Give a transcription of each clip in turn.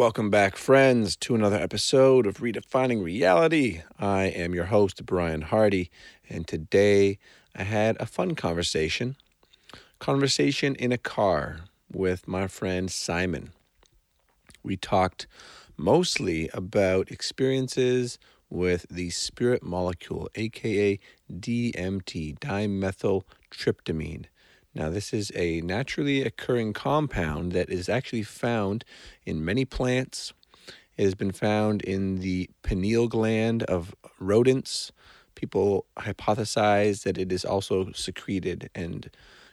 Welcome back, friends, to another episode of Redefining Reality. I am your host, Brian Hardy, and today I had a fun conversation. Conversation in a car with my friend Simon. We talked mostly about experiences with the spirit molecule, aka DMT, dimethyltryptamine. Now, this is a naturally occurring compound that is actually found in many plants. It has been found in the pineal gland of rodents. People hypothesize that it is also secreted and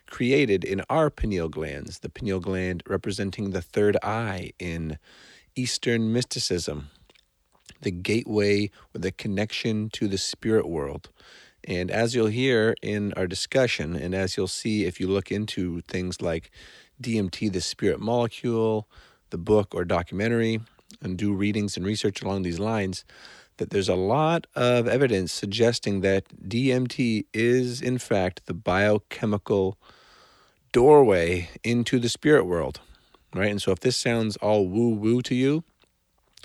created in our pineal glands, the pineal gland representing the third eye in Eastern mysticism, the gateway or the connection to the spirit world. And as you'll hear in our discussion, and as you'll see if you look into things like DMT, the spirit molecule, the book or documentary, and do readings and research along these lines, that there's a lot of evidence suggesting that DMT is, in fact, the biochemical doorway into the spirit world, right? And so if this sounds all woo woo to you,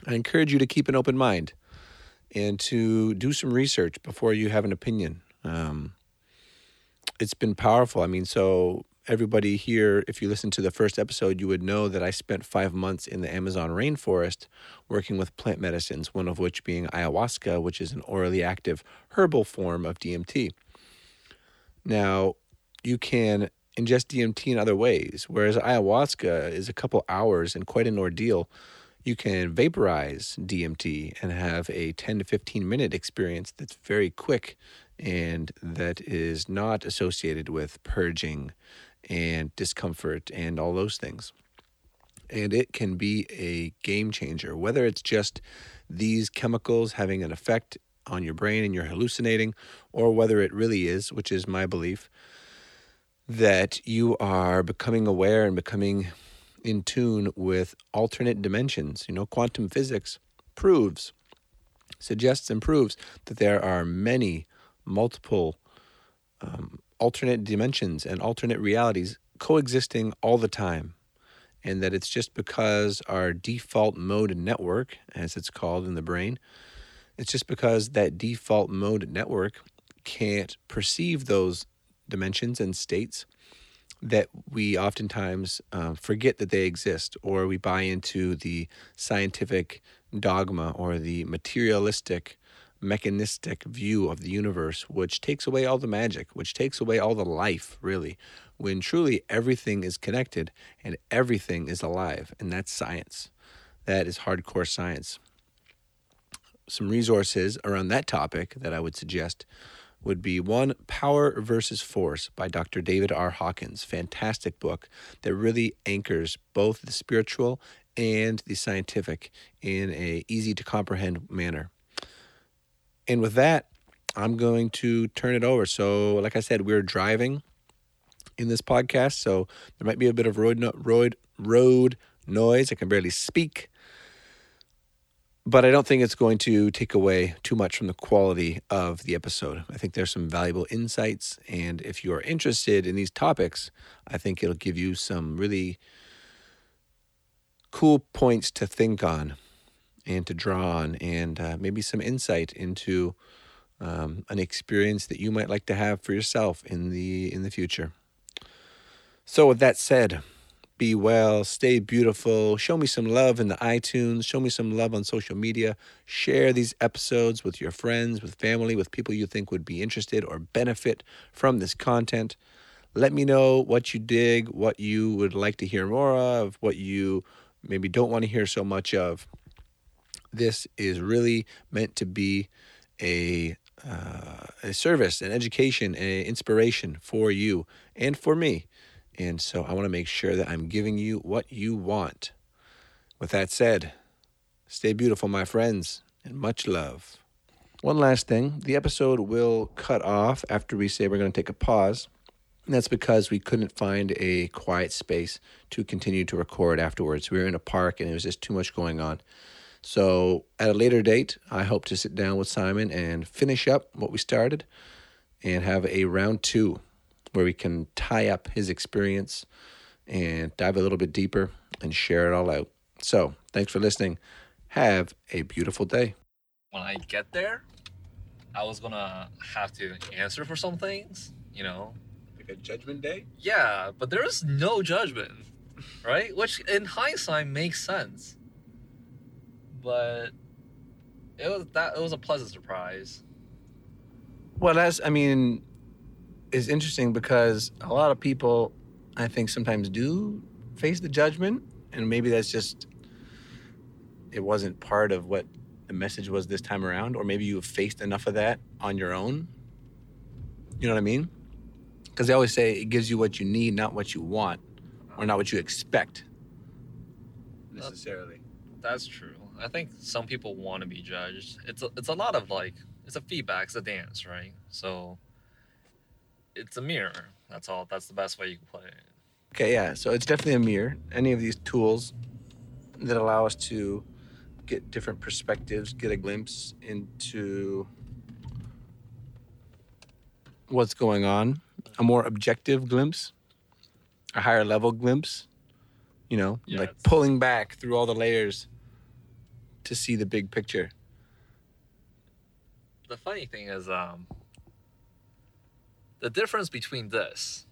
I encourage you to keep an open mind and to do some research before you have an opinion. Um, it's been powerful. I mean, so everybody here, if you listen to the first episode, you would know that I spent five months in the Amazon rainforest working with plant medicines, one of which being ayahuasca, which is an orally active herbal form of DMT. Now, you can ingest DMT in other ways, whereas ayahuasca is a couple hours and quite an ordeal you can vaporize DMT and have a 10 to 15 minute experience that's very quick and that is not associated with purging and discomfort and all those things. And it can be a game changer, whether it's just these chemicals having an effect on your brain and you're hallucinating, or whether it really is, which is my belief, that you are becoming aware and becoming in tune with alternate dimensions. You know, quantum physics proves, suggests, and proves that there are many, multiple um, alternate dimensions and alternate realities coexisting all the time. And that it's just because our default mode network, as it's called in the brain, it's just because that default mode network can't perceive those dimensions and states that we oftentimes uh, forget that they exist, or we buy into the scientific dogma or the materialistic, mechanistic view of the universe, which takes away all the magic, which takes away all the life, really, when truly everything is connected and everything is alive. And that's science. That is hardcore science. Some resources around that topic that I would suggest would be one Power versus Force by Dr. David R. Hawkins. Fantastic book that really anchors both the spiritual and the scientific in a easy to comprehend manner. And with that, I'm going to turn it over. So, like I said, we're driving in this podcast, so there might be a bit of road road road noise. I can barely speak but I don't think it's going to take away too much from the quality of the episode. I think there's some valuable insights. And if you are interested in these topics, I think it'll give you some really cool points to think on and to draw on, and uh, maybe some insight into um, an experience that you might like to have for yourself in the in the future. So, with that said, be well, stay beautiful. Show me some love in the iTunes. Show me some love on social media. Share these episodes with your friends, with family, with people you think would be interested or benefit from this content. Let me know what you dig, what you would like to hear more of, what you maybe don't want to hear so much of. this is really meant to be a uh, a service, an education, an inspiration for you and for me. And so I want to make sure that I'm giving you what you want. With that said, stay beautiful, my friends, and much love. One last thing the episode will cut off after we say we're going to take a pause. And that's because we couldn't find a quiet space to continue to record afterwards. We were in a park and it was just too much going on. So, at a later date, I hope to sit down with Simon and finish up what we started and have a round two where we can tie up his experience and dive a little bit deeper and share it all out. So, thanks for listening. Have a beautiful day. When I get there, I was gonna have to answer for some things, you know. Like a judgment day? Yeah, but there is no judgment, right? Which in hindsight makes sense but it was that it was a pleasant surprise. Well, that's I mean, it's interesting because a lot of people, I think, sometimes do face the judgment, and maybe that's just it wasn't part of what the message was this time around, or maybe you have faced enough of that on your own. You know what I mean? Because they always say it gives you what you need, not what you want, or not what you expect necessarily. That's true. I think some people want to be judged. It's a, it's a lot of like it's a feedback, it's a dance, right? So it's a mirror. That's all. That's the best way you can play it. Okay, yeah. So it's definitely a mirror. Any of these tools that allow us to get different perspectives, get a glimpse into what's going on, a more objective glimpse, a higher level glimpse, you know, yeah, like pulling back through all the layers to see the big picture. The funny thing is, um, the difference between this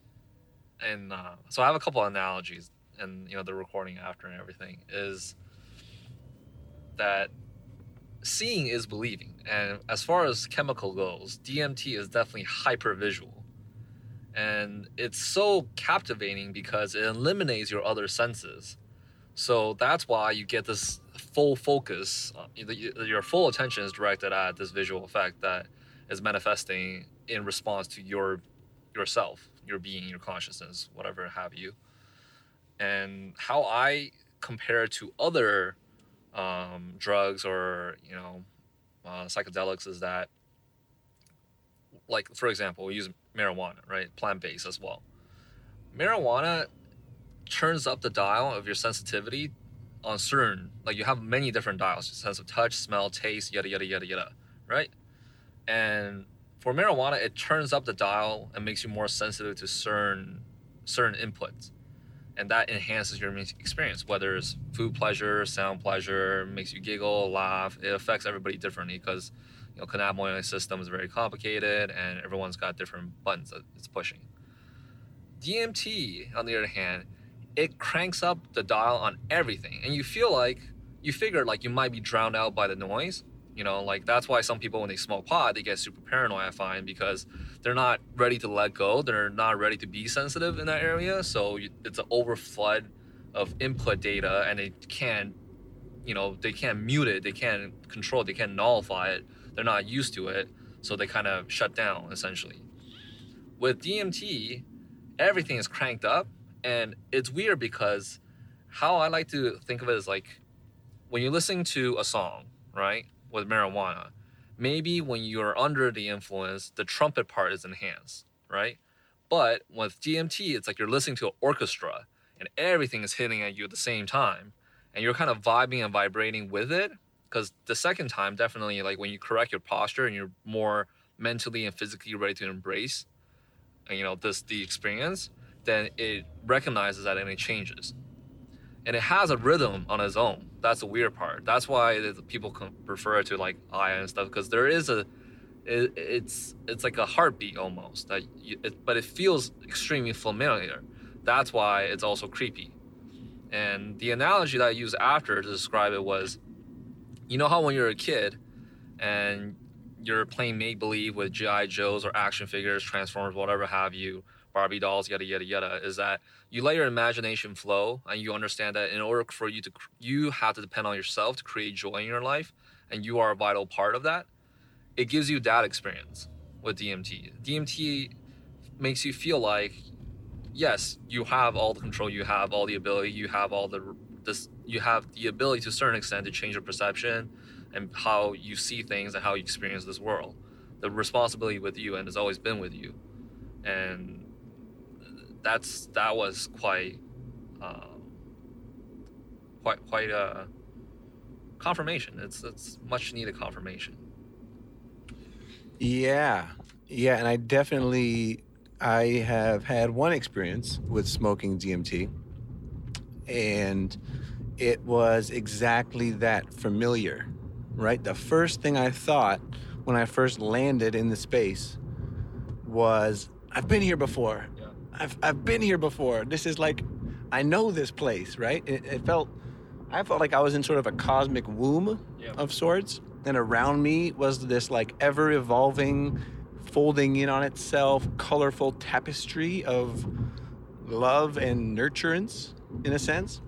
and uh, so I have a couple analogies, and you know the recording after and everything is that seeing is believing, and as far as chemical goes, DMT is definitely hyper visual, and it's so captivating because it eliminates your other senses. So that's why you get this full focus, uh, your full attention is directed at this visual effect that is manifesting in response to your yourself, your being, your consciousness, whatever have you. And how I compare to other um, drugs or you know uh, psychedelics is that, like for example, we use marijuana, right? Plant based as well. Marijuana turns up the dial of your sensitivity on certain like you have many different dials sense of touch smell taste yada yada yada yada right and for marijuana it turns up the dial and makes you more sensitive to certain certain inputs. And that enhances your experience whether it's food pleasure sound pleasure makes you giggle laugh it affects everybody differently because you know cannabinoid system is very complicated and everyone's got different buttons that it's pushing. Dmt on the other hand it cranks up the dial on everything and you feel like you figure like you might be drowned out by the noise you know like that's why some people when they smoke pot they get super paranoid i find because they're not ready to let go. They're not ready to be sensitive in that area. So it's an overflood of input data and they can't you know they can't mute it. They can't control it. They can't nullify it. They're not used to it. So they kind of shut down essentially. With dmt everything is cranked up and it's weird because how I like to think of it is like when you're listening to a song, right, with marijuana, maybe when you're under the influence, the trumpet part is enhanced, right? But with DMT, it's like you're listening to an orchestra and everything is hitting at you at the same time. And you're kind of vibing and vibrating with it. Because the second time, definitely, like when you correct your posture and you're more mentally and physically ready to embrace, uh, you know, this the experience, then it recognizes that and it changes. And it has a rhythm on its own. That's the weird part. That's why people refer to like I and stuff because there is a, it, it's it's like a heartbeat almost. That you, it, but it feels extremely familiar. That's why it's also creepy. And the analogy that I used after to describe it was, you know how when you're a kid, and you're playing make believe with GI Joes or action figures, Transformers, whatever have you, Barbie dolls, yada yada yada, is that you let your imagination flow and you understand that in order for you to you have to depend on yourself to create joy in your life. and you are a vital part of that, it gives you that experience with DMT. DMT makes you feel like yes, you have all the control, you have all the ability, you have all the this you have the ability to a certain extent to change your perception and how you see things and how you experience this world. The responsibility with you and has always been with you. And that's that was quite uh, quite quite a confirmation. It's it's much needed confirmation. Yeah, yeah, and I definitely I have had one experience with smoking DMT, and it was exactly that familiar, right? The first thing I thought when I first landed in the space was, I've been here before. I've, I've been here before. This is like, I know this place, right? It, it felt, I felt like I was in sort of a cosmic womb Yeah. of sorts. And around me was this like ever evolving, folding in on itself, colorful tapestry of love and nurturance, in a sense.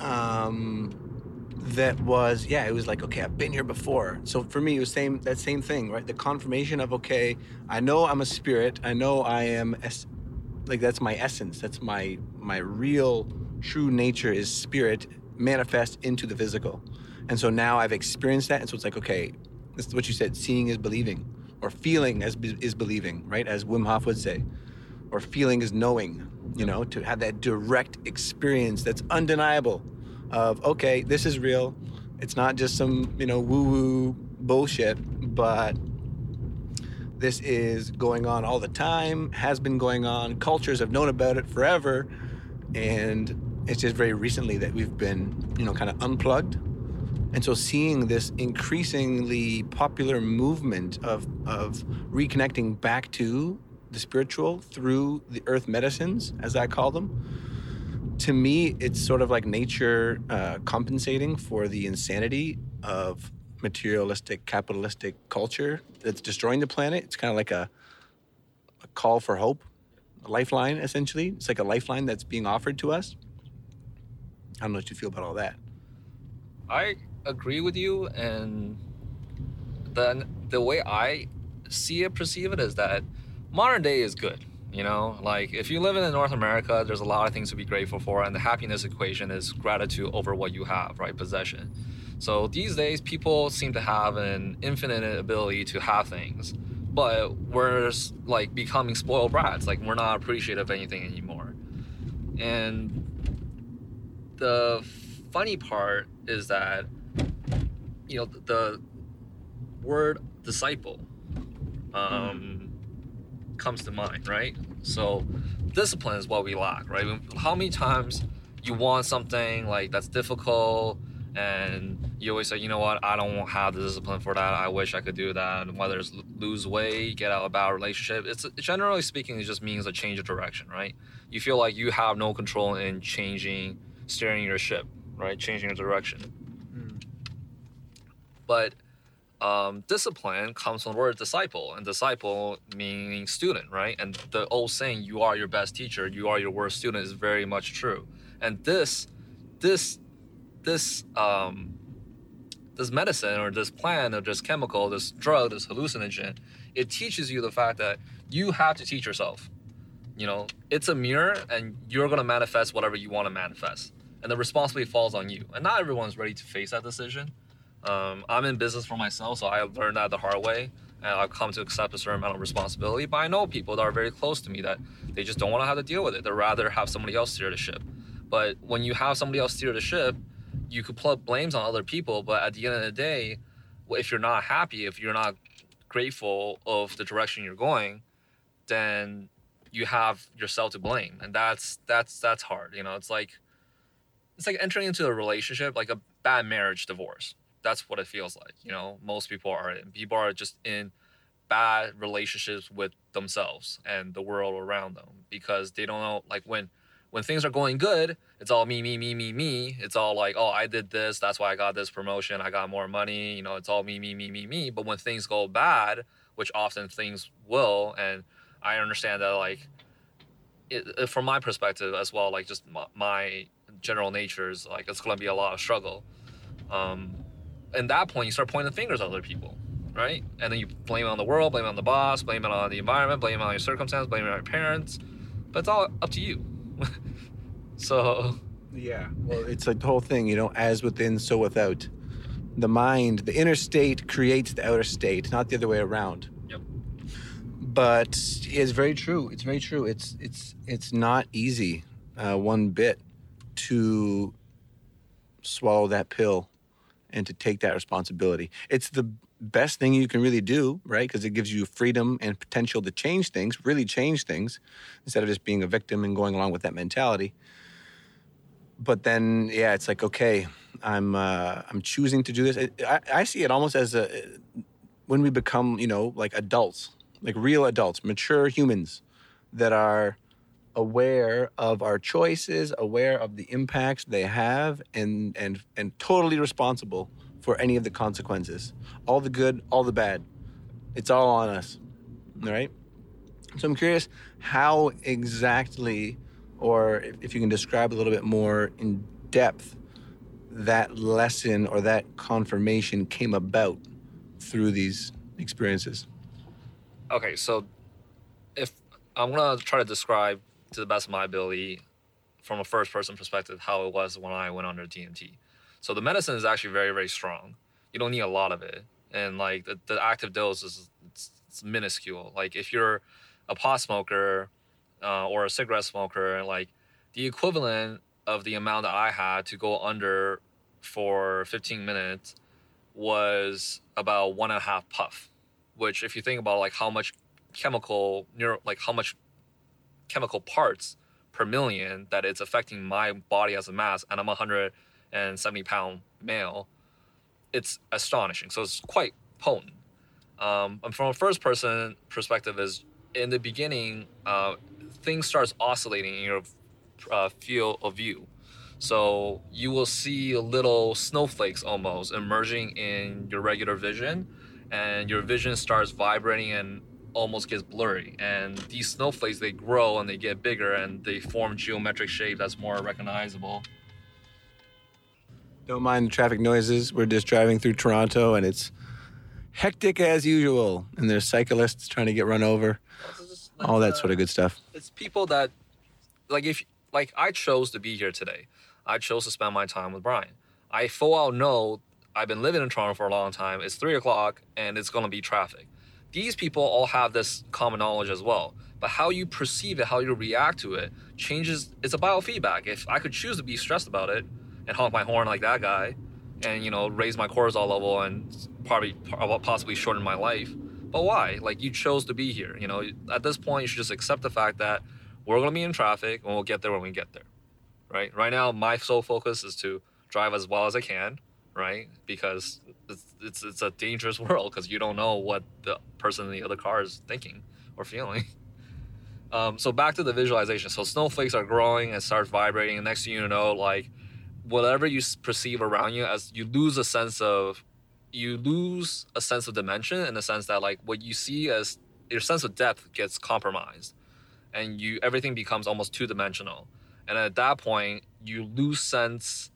Um, that was yeah, it was like okay, I've been here before. So for me, it was same that same thing, right? The confirmation of okay, I know I'm a spirit. I know I am, es- like that's my essence. That's my my real true nature is spirit manifest into the physical. And so now I've experienced that, and so it's like okay, this is what you said: seeing is believing, or feeling as be- is believing, right? As Wim Hof would say, or feeling is knowing. You know, to have that direct experience that's undeniable of okay, this is real. It's not just some you know woo woo bullshit, but this is going on all the time. Has been going on. Cultures have known about it forever, and it's just very recently that we've been you know kind of unplugged. And so seeing this increasingly popular movement of of reconnecting back to the spiritual through the earth medicines, as I call them, to me, it's sort of like nature uh, compensating for the insanity of materialistic, capitalistic culture that's destroying the planet. It's kind of like a, a call for hope, a lifeline, essentially. It's like a lifeline that's being offered to us. I don't know what you feel about all that. I agree with you, and then the way I see it, perceive it, is that modern day is good. You know, like if you live in North America, there's a lot of things to be grateful for, and the happiness equation is gratitude over what you have, right? Possession. So these days, people seem to have an infinite ability to have things, but we're like becoming spoiled brats. Like we're not appreciative of anything anymore. And the funny part is that you know the word disciple um, comes to mind right? So discipline is what we lack right? How many times you want something like that's difficult and you always say you know what? I don't have the discipline for that. I wish i could do that. And whether it's lose weight get out of a bad relationship it's generally speaking it just means a change of direction right? You feel like you have no control in changing steering your ship right? Changing your direction. Hmm. But um, discipline comes from the word disciple, and disciple meaning student, right? And the old saying, "You are your best teacher, you are your worst student," is very much true. And this, this, this, um, this medicine or this plant or this chemical, this drug, this hallucinogen, it teaches you the fact that you have to teach yourself. You know, it's a mirror, and you're gonna manifest whatever you want to manifest, and the responsibility falls on you. And not everyone's ready to face that decision. Um, I'm in business for myself, so I learned that the hard way, and I've come to accept a certain amount of responsibility. But I know people that are very close to me that they just don't want to have to deal with it. They'd rather have somebody else steer the ship. But when you have somebody else steer the ship, you could put blames on other people. But at the end of the day, if you're not happy, if you're not grateful of the direction you're going, then you have yourself to blame, and that's that's that's hard. You know, it's like it's like entering into a relationship, like a bad marriage divorce that's what it feels like. You know, most people are in. People are just in bad relationships with themselves and the world around them because they don't know like when when things are going good, it's all me, me, me, me, me. It's all like, oh, I did this, that's why I got this promotion, I got more money, you know, it's all me, me, me, me, me. But when things go bad, which often things will, and I understand that like it, it- from my perspective as well, like just my, my general nature is like it's gonna be a lot of struggle. Um, in that point, you start pointing fingers at other people, right? And then you blame it on the world, blame it on the boss, blame it on the environment, blame it on your circumstance, blame it on your parents. But it's all up to you. so Yeah. Well, it's like the whole thing, you know, as within, so without. The mind, the inner state creates the outer state, not the other way around. Yep. But it's very true. It's very true. It's it's it's not easy, uh, one bit, to swallow that pill and to take that responsibility. It's the best thing you can really do, right? Because it gives you freedom and potential to change things, really change things, instead of just being a victim and going along with that mentality but then yeah it's like okay i'm uh, i'm choosing to do this I, I see it almost as a when we become you know like adults like real adults mature humans that are aware of our choices aware of the impacts they have and and and totally responsible for any of the consequences. All the good all the bad. It's all on us right? So i'm curious how exactly or if- if you can describe a little bit more in depth that lesson or that confirmation came about through these experiences. okay, so if I'm gonna try to describe to the best of my ability from a first person perspective how it was when I went under DMT. So the medicine is actually very, very strong. You don't need a lot of it. And like the, the active dose is it's, it's minuscule. Like if you're a pot smoker uh, or a cigarette smoker, like the equivalent of the amount that I had to go under for 15 minutes was about one and a half puff, which if you think about like how much chemical neuro like how much chemical parts per million that it's affecting my body as a mass and i'm a 170 pound male it's astonishing. So it's quite potent. Um, and from a first person perspective is in the beginning uh, things starts oscillating in your uh, field of view. So you will see little snowflakes almost emerging in your regular vision and your vision starts vibrating and almost gets blurry and these snowflakes they grow and they get bigger and they form geometric shape that's more recognizable Don't mind the traffic noises. We're just driving through Toronto and it's hectic as usual. And there's cyclists trying to get run over, all that sort of good stuff. it's people that like if like I chose to be here today. I chose to spend my time with Brian. I full well know I've been living in Toronto for a long time. It's three o'clock and it's gonna be traffic. These people all have this common knowledge as well. But how you perceive it, how you react to it, changes. It's a biofeedback. If I could choose to be stressed about it and honk my horn like that guy, and you know raise my cortisol level and probably possibly shorten my life, but why? Like you chose to be here. You know, at this point, you should just accept the fact that we're gonna be in traffic and we'll get there when we get there. Right? Right now, my sole focus is to drive as well as I can. Right? Because it's it's, a dangerous world because you don't know what the person in the other car is thinking or feeling. Um, so back to the visualization. So snowflakes are growing and start vibrating, and next thing you know, like whatever you perceive around you, as you lose a sense of, you lose a sense of dimension in the sense that like what you see as your sense of depth gets compromised, and you everything becomes almost two dimensional, and at that point you lose sense.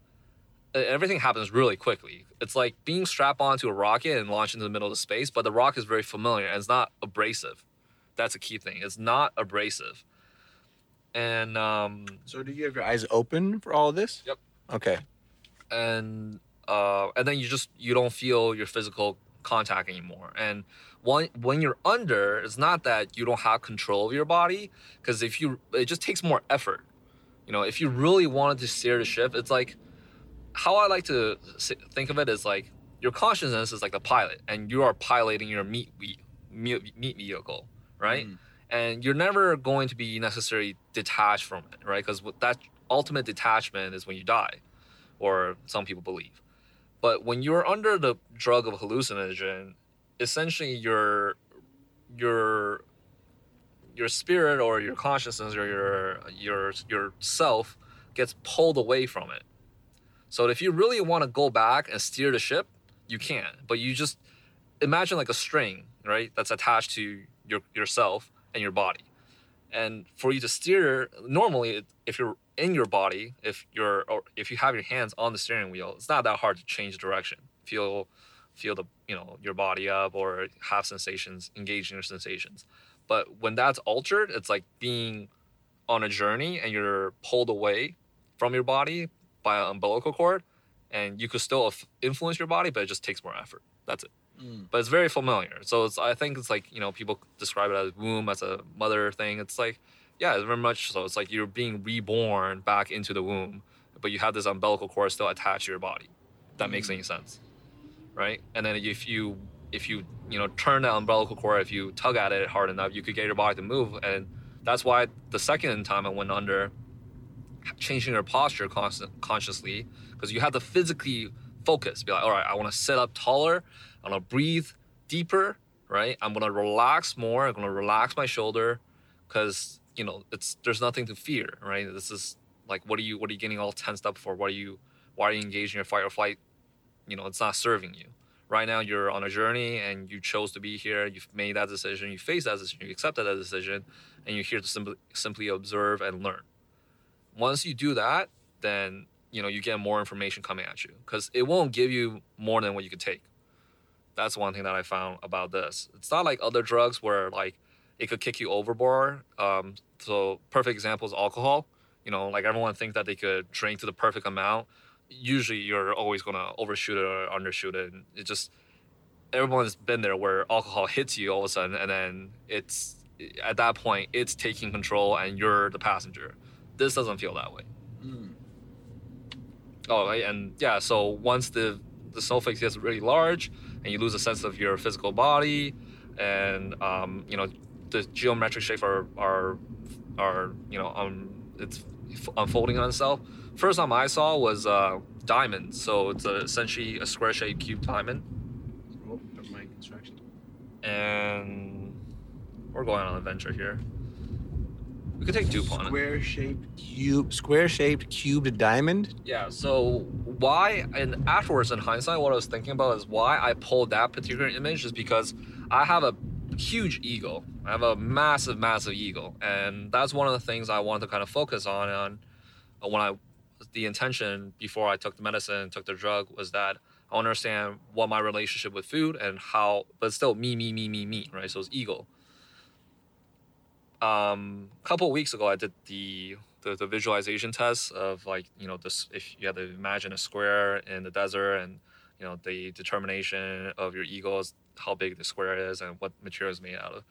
Everything happens really quickly. It's like being strapped onto a rocket and launched into the middle of space, but the rock is very familiar and it's not abrasive. That's a key thing. It's not abrasive. And um, So, do you have your eyes open for all of this? Yep. Okay. and uh, and then you just you don't feel your physical contact anymore. And when when you're under, it's not that you don't have control of your body, because if you, it just takes more effort. You know, if you really wanted to steer the ship, it's like how I like to think of it is like your consciousness is like the pilot, and you are piloting your meat meat, meat vehicle, right? Mm. And you're never going to be necessarily detached from it, right? Because that ultimate detachment is when you die, or some people believe. But when you're under the drug of hallucinogen, essentially your your your spirit or your consciousness or your your your self gets pulled away from it. So if you really want to go back and steer the ship, you can. But you just imagine like a string, right? That's attached to your yourself and your body. And for you to steer, normally if you're in your body, if you're or if you have your hands on the steering wheel, it's not that hard to change direction feel feel the you know your body up or have sensations, engage in your sensations. But when that's altered, it's like being on a journey and you're pulled away from your body by an umbilical cord, and you could still influence your body, but it just takes more effort. That's it. Mm. But it's very familiar. So it's I think it's like you know people describe it as womb as a mother thing. It's like yeah, it's very much so. It's like you're being reborn back into the womb, but you have this umbilical cord still attached to your body. That mm. makes any sense, right? And then if you if you you know turn that umbilical cord, if you tug at it hard enough, you could get your body to move, and that's why the second time I went under, changing your posture consciously, because you have to physically focus. Be like, all right, I want to sit up taller. I'm gonna breathe deeper, right? I'm gonna relax more. I'm gonna relax my shoulder, because you know it's there's nothing to fear, right? This is like, what are you what are you getting all tensed up for? What are you why are you engaging in fight or flight? You know, it's not serving you. Right now, you're on a journey and you chose to be here. You've made that decision. You face that decision. You accepted that decision, and you're here to simply simply observe and learn. Once you do that, then you know you get more information coming at you because it won't give you more than what you could take. That's one thing that i found about this. It's not like other drugs where like it could kick you overboard um, so perfect example is alcohol. You know like everyone thinks that they could drink to the perfect amount. Usually you're always to overshoot it or undershoot it and it just everyone's been there where alcohol hits you all of a sudden and then it's at that point it's taking control and you're the passenger this doesn't feel that way. Mm. oh and yeah so once the the sulfate gets really large and you lose a sense of your physical body and um, you know the geometric shape are are are you know um it's unfolding on itself. First time i saw was uh diamond. So it's a, essentially a square shaped cube diamond. Oh never mind construction. And we're going on an adventure here we could take DuPont. Square shaped cube, square shaped cubed diamond. Yeah. So why? And afterwards, in hindsight, what I was thinking about is why I pulled that particular image is because I have a huge ego. I have a massive, massive ego, and that's one of the things I wanted to kind of focus on. On uh, when I, the intention before I took the medicine and took the drug was that I understand what my relationship with food and how, but still me, me, me, me, me, right? So it's ego um, a couple weeks ago, I did the, the, the visualization test of like you know this if you had to imagine a square in the desert and you know the determination of your eagles how big the square is and what material is made out of.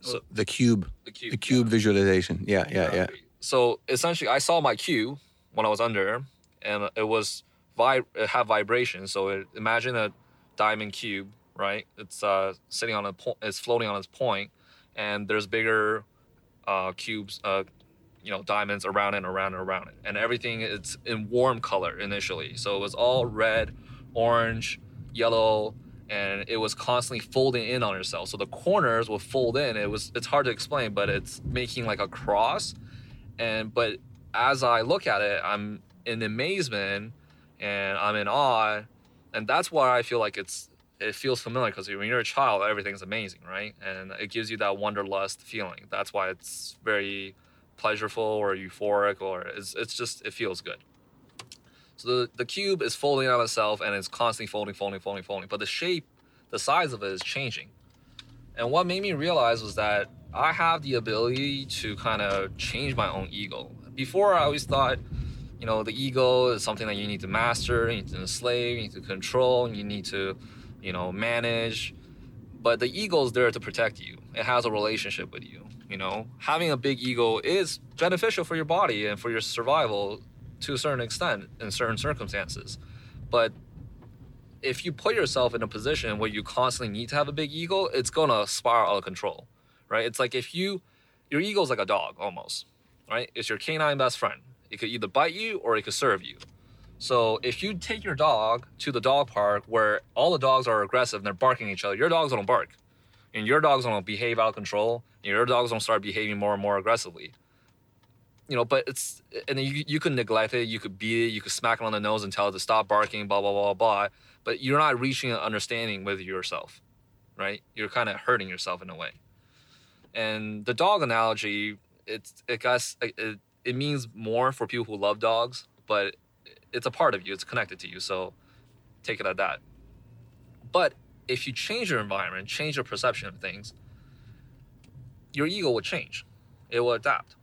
So the cube, the cube, the cube yeah. visualization. Yeah, yeah, yeah. So essentially, I saw my cube when I was under, and it was vi- it had vibration. So it, imagine a diamond cube, right? It's uh, sitting on a point, it's floating on its point, and there's bigger uh, cubes, uh, you know, diamonds around and around and around it. And everything is in warm color initially. So it was all red, orange, yellow, and it was constantly folding in on itself. So the corners would fold in. It was it's hard to explain, but it's making like a cross. And but as I look at it, I'm in amazement and I'm in awe. And that's why I feel like it's it feels familiar because when you're a child, everything's amazing, right? And it gives you that wanderlust feeling. That's why it's very pleasurable or euphoric, or it's, it's just, it feels good. So the, the cube is folding on itself and it's constantly folding, folding, folding, folding. But the shape, the size of it is changing. And what made me realize was that I have the ability to kind of change my own ego. Before, I always thought, you know, the ego is something that you need to master, you need to enslave, you need to control, you need to you know, manage. But the ego is there to protect you. It has a relationship with you. You know, having a big ego is beneficial for your body and for your survival to a certain extent in certain circumstances. But if you put yourself in a position where you constantly need to have a big ego, it's gonna spiral out of control, right? It's like if you, your ego is like a dog almost, right? It's your canine best friend. It could either bite you or it could serve you. So if you take your dog to the dog park where all the dogs are aggressive and they're barking at each other, your dog's gonna bark. And your dog's gonna behave out of control, and your dog's gonna start behaving more and more aggressively. You know, but it's and you you could neglect it, you could beat it, you could smack it on the nose and tell it to stop barking, blah blah blah blah. But you're not reaching an understanding with yourself, right? You're kind of hurting yourself in a way. And the dog analogy, it's it guess it, it means more for people who love dogs, but it's a part of you. It's connected to you. So take it at that. But if you change your environment, change your perception of things, your ego will change. It will adapt.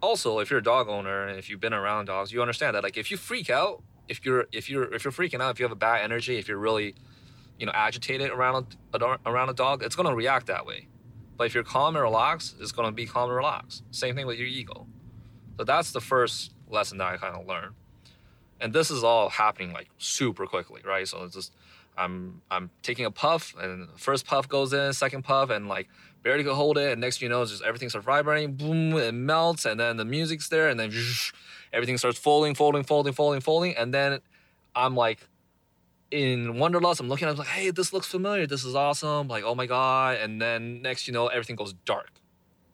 Also, if you're a dog owner and if you've been around dogs, you understand that like if you freak out, if you're if you're if you're freaking out, if you have a bad energy, if you're really, you know, agitated around a, around a dog, it's gonna react that way. But if you're calm and relaxed, it's gonna be calm and relaxed. Same thing with your ego. So that's the first lesson that I kind of learned. And this is all happening like super quickly, right? So it's just I'm I'm taking a puff and first puff goes in, second puff, and like barely could hold it, and next you know, just everything starts vibrating, boom, it melts, and then the music's there, and then everything starts folding, folding, folding, folding, folding, and then I'm like in Wanderlust, I'm looking it, like, hey, this looks familiar, this is awesome, like, oh my god, and then next you know, everything goes dark.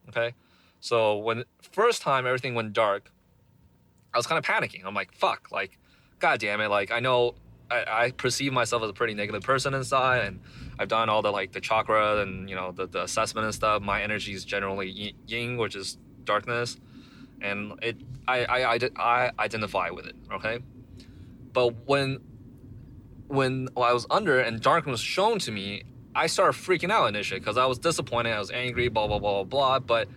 Okay, so when first time everything went dark, I was kind of panicking. I'm like, fuck, like, god damn it, like I know I, I, perceive myself as a pretty negative person inside, and I've done all the like the chakra and you know the, the assessment and stuff. My energy is generally yin, which is darkness, and it I, I, I, I identify with it. Okay, but when when I was under and darkness was shown to me, I started freaking out initially because I was disappointed, I was angry, blah blah blah blah. But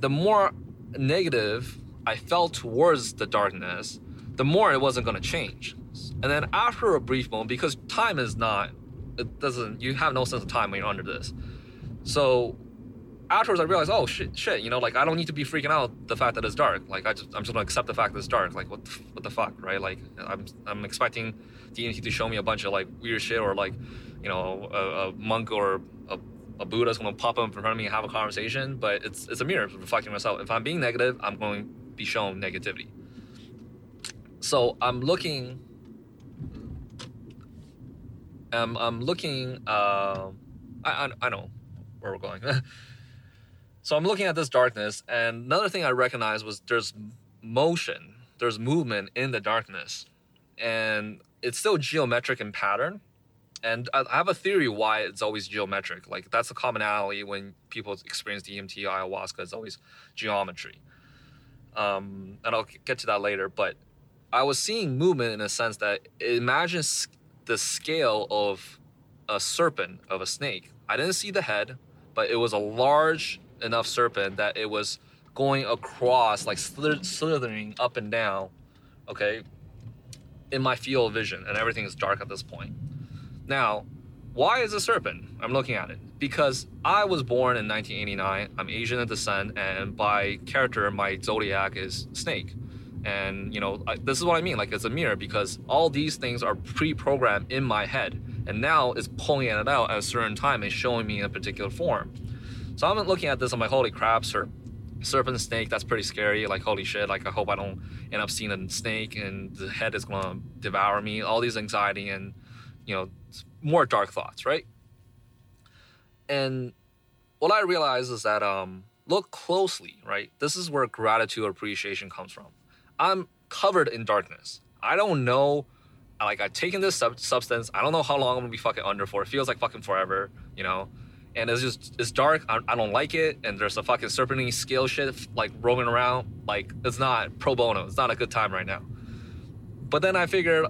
the more negative I felt towards the darkness, the more it wasn't going to change. And then after a brief moment, because time is not, it doesn't, you have no sense of time when you're under this. So afterwards, I realized, oh shit, shit, you know, like I don't need to be freaking out the fact that it's dark. Like I just, I'm just gonna accept the fact that it's dark. Like what, the, what the fuck, right? Like I'm, I'm expecting DMT to show me a bunch of like weird shit or like, you know, a, a monk or a, a Buddha's gonna pop up in front of me and have a conversation. But it's, it's a mirror reflecting myself. If I'm being negative, I'm going be shown negativity. So I'm looking um, I'm looking. Uh, I, I, I know where we're going. so I'm looking at this darkness, and another thing I recognized was there's motion, there's movement in the darkness, and it's still geometric in pattern. And I have a theory why it's always geometric. Like that's a commonality when people experience DMT, ayahuasca. It's always geometry. Um, and I'll get to that later. But I was seeing movement in a sense that imagine the scale of a serpent, of a snake. I didn't see the head, but it was a large enough serpent that it was going across, like slithering up and down, okay, in my field of vision, and everything is dark at this point. Now, why is a serpent? I'm looking at it because I was born in 1989. I'm Asian in descent, and by character, my zodiac is snake. And you know I, this is what i mean like it's a mirror because all these things are pre-programmed in my head and now it's pulling it out at a certain time and showing me in a particular form. So i'm looking at this i'm like holy crap sir. Serpent snake that's pretty scary like holy shit like i hope i don't end up seeing a snake and the head is gonna devour me. All these anxiety and you know more dark thoughts right and what i realize is that um look closely right this is where gratitude appreciation comes from I'm covered in darkness. I don't know. Like I've taken this sub- substance. I don't know how long I'm gonna be fucking under for. It feels like fucking forever, you know. And it's just it's dark. I, I don't like it. And there's a fucking serpentine scale shit like roaming around. Like it's not pro bono. It's not a good time right now. But then I figured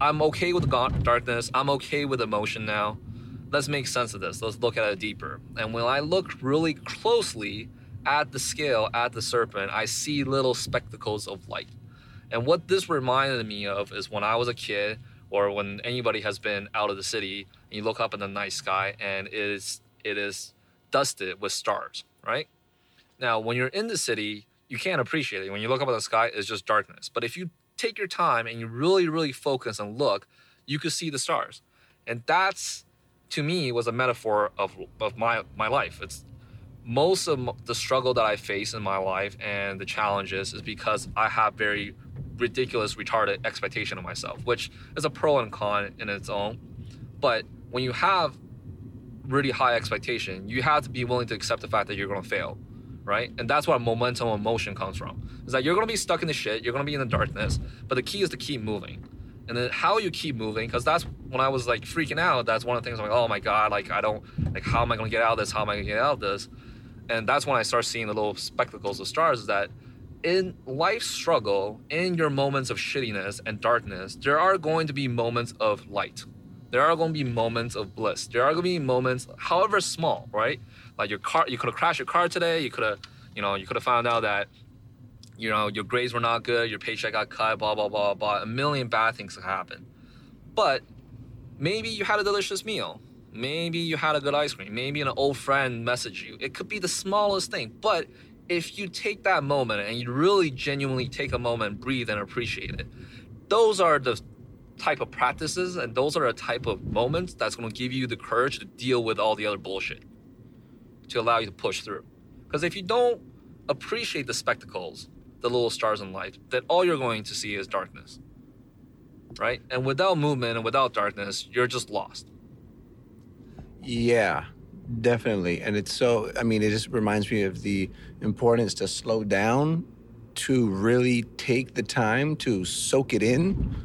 I'm okay with darkness. I'm okay with emotion now. Let's make sense of this. Let's look at it deeper. And when I look really closely, at the scale, at the serpent, I see little spectacles of light. And what this reminded me of is when I was a kid, or when anybody has been out of the city, and you look up in the night sky, and it is it is dusted with stars, right? Now, when you're in the city, you can't appreciate it. When you look up at the sky, it's just darkness. But if you take your time and you really, really focus and look, you could see the stars. And that's to me was a metaphor of, of my my life. It's most of the struggle that I face in my life and the challenges is because I have very ridiculous, retarded expectation of myself, which is a pro and con in its own. But when you have really high expectation, you have to be willing to accept the fact that you're going to fail, right? And that's where momentum and motion comes from. Is that you're going to be stuck in the shit, you're going to be in the darkness, but the key is to keep moving. And then how you keep moving, because that's when I was like freaking out. That's one of the things I'm like, oh my god, like I don't, like how am I to get out of this? How am I to get out of this? and that's when I start seeing the little spectacles of stars. Is that in life's struggle, in your moments of shittiness and darkness, there are going to be moments of light. There are going to be moments of bliss. There are going to be moments, however small, right? Like your car, you could have crashed your car today. You could have, you know, you could have found out that, you know, your grades were not good. Your paycheck got cut. Blah blah blah blah. A million bad things could happen. But maybe you had a delicious meal. Maybe you had a good ice cream. Maybe an old friend messaged you. It could be the smallest thing, but if you take that moment and you really genuinely take a moment, breathe, and appreciate it, those are the type of practices and those are the type of moments that's going to give you the courage to deal with all the other bullshit to allow you to push through. Because if you don't appreciate the spectacles, the little stars in life, then all you're going to see is darkness. Right? And without movement and without darkness, you're just lost. Yeah, definitely. And it's so, I mean, it just reminds me of the importance to slow down, to really take the time to soak it in.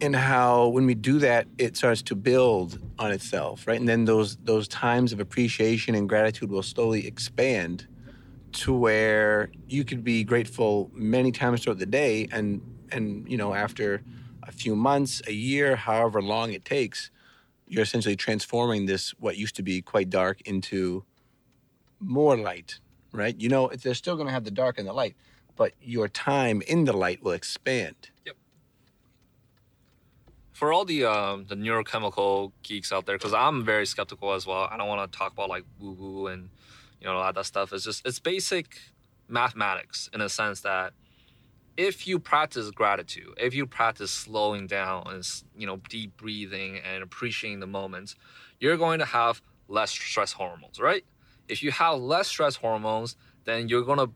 And how when we do that, it starts to build on itself, right? And then those those times of appreciation and gratitude will slowly expand to where you could be grateful many times throughout the day and and you know after a few months, a year, however long it takes, you're essentially transforming this what used to be quite dark into more light right? You know they're still going to have the dark and the light but your time in the light will expand. Yep. For all the um, the neurochemical geeks out there because i'm very skeptical as well. I don't want to talk about like woo woo and you know a lot of that stuff is just it's basic mathematics in a sense that if you practice gratitude, if you practice slowing down and you know deep breathing and appreciating the moments, you're going to have less stress hormones, right? If you have less stress hormones, then you're gonna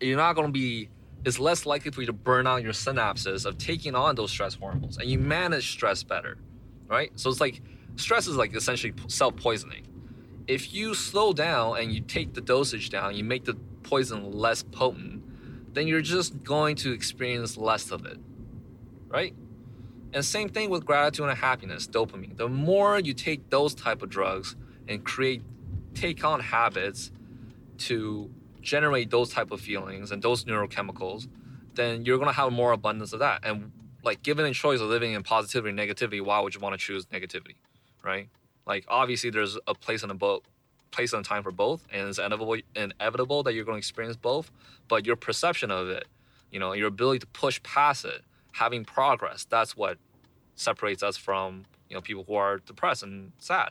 you're not gonna be it's less likely for you to burn out your synapses of taking on those stress hormones, and you manage stress better, right? So it's like stress is like essentially self poisoning. If you slow down and you take the dosage down, you make the poison less potent then you're just going to experience less of it, right? And same thing with gratitude and happiness, dopamine. The more you take those type of drugs and create, take on habits to generate those type of feelings and those neurochemicals, then you're gonna have more abundance of that. And like given a choice of living in positivity and negativity, why would you want to choose negativity, right? Like obviously there's a place in the boat place and time for both, and it's inevitable inevitable that you're going to experience both. But your perception of it, you know, your ability to push past it, having progress, that's what separates us from you know people who are depressed and sad.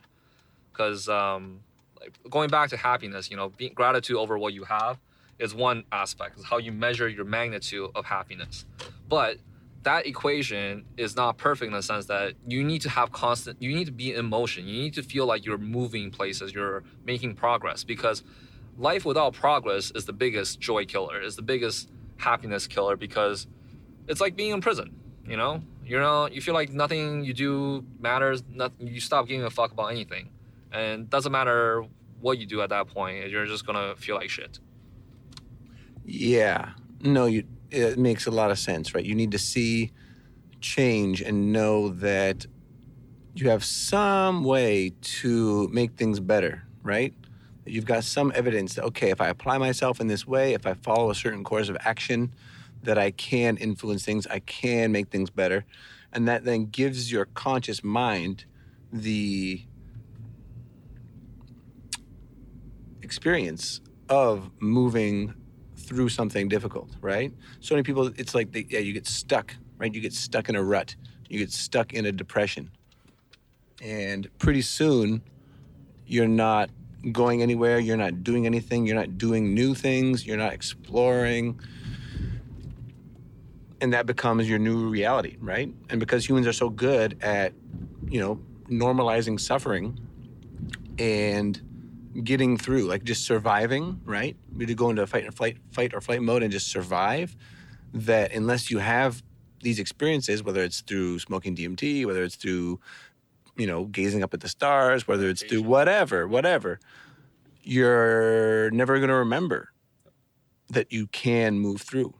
Because um, like going back to happiness, you know, being gratitude over what you have is one aspect. Is how you measure your magnitude of happiness, but that equation is not perfect in the sense that you need to have constant you need to be in motion. You need to feel like you're moving places you're making progress because life without progress is the biggest joy killer is the biggest happiness killer because it's like being in prison you know? You know you feel like nothing you do matters nothing you stop giving a fuck about anything. And doesn't matter what you do at that point you're just gonna feel like shit. Yeah. No you it makes a lot of sense, right? You need to see change and know that you have some way to make things better, right? You've got some evidence that, okay, if I apply myself in this way, if I follow a certain course of action, that I can influence things, I can make things better. And that then gives your conscious mind the experience of moving through something difficult, right? So many people, it's like they, yeah, you get stuck, right? You get stuck in a rut, you get stuck in a depression, and pretty soon, you're not going anywhere. You're not doing anything. You're not doing new things. You're not exploring. And that becomes your new reality, right? And because humans are so good at, you know, normalizing suffering and getting through, like just surviving, right? We to go into fight or flight, fight or flight mode and just survive. That unless you have these experiences, whether it's through smoking DMT, whether it's through, you know, gazing up at the stars, whether it's through whatever, whatever, you're never going to remember that you can move through.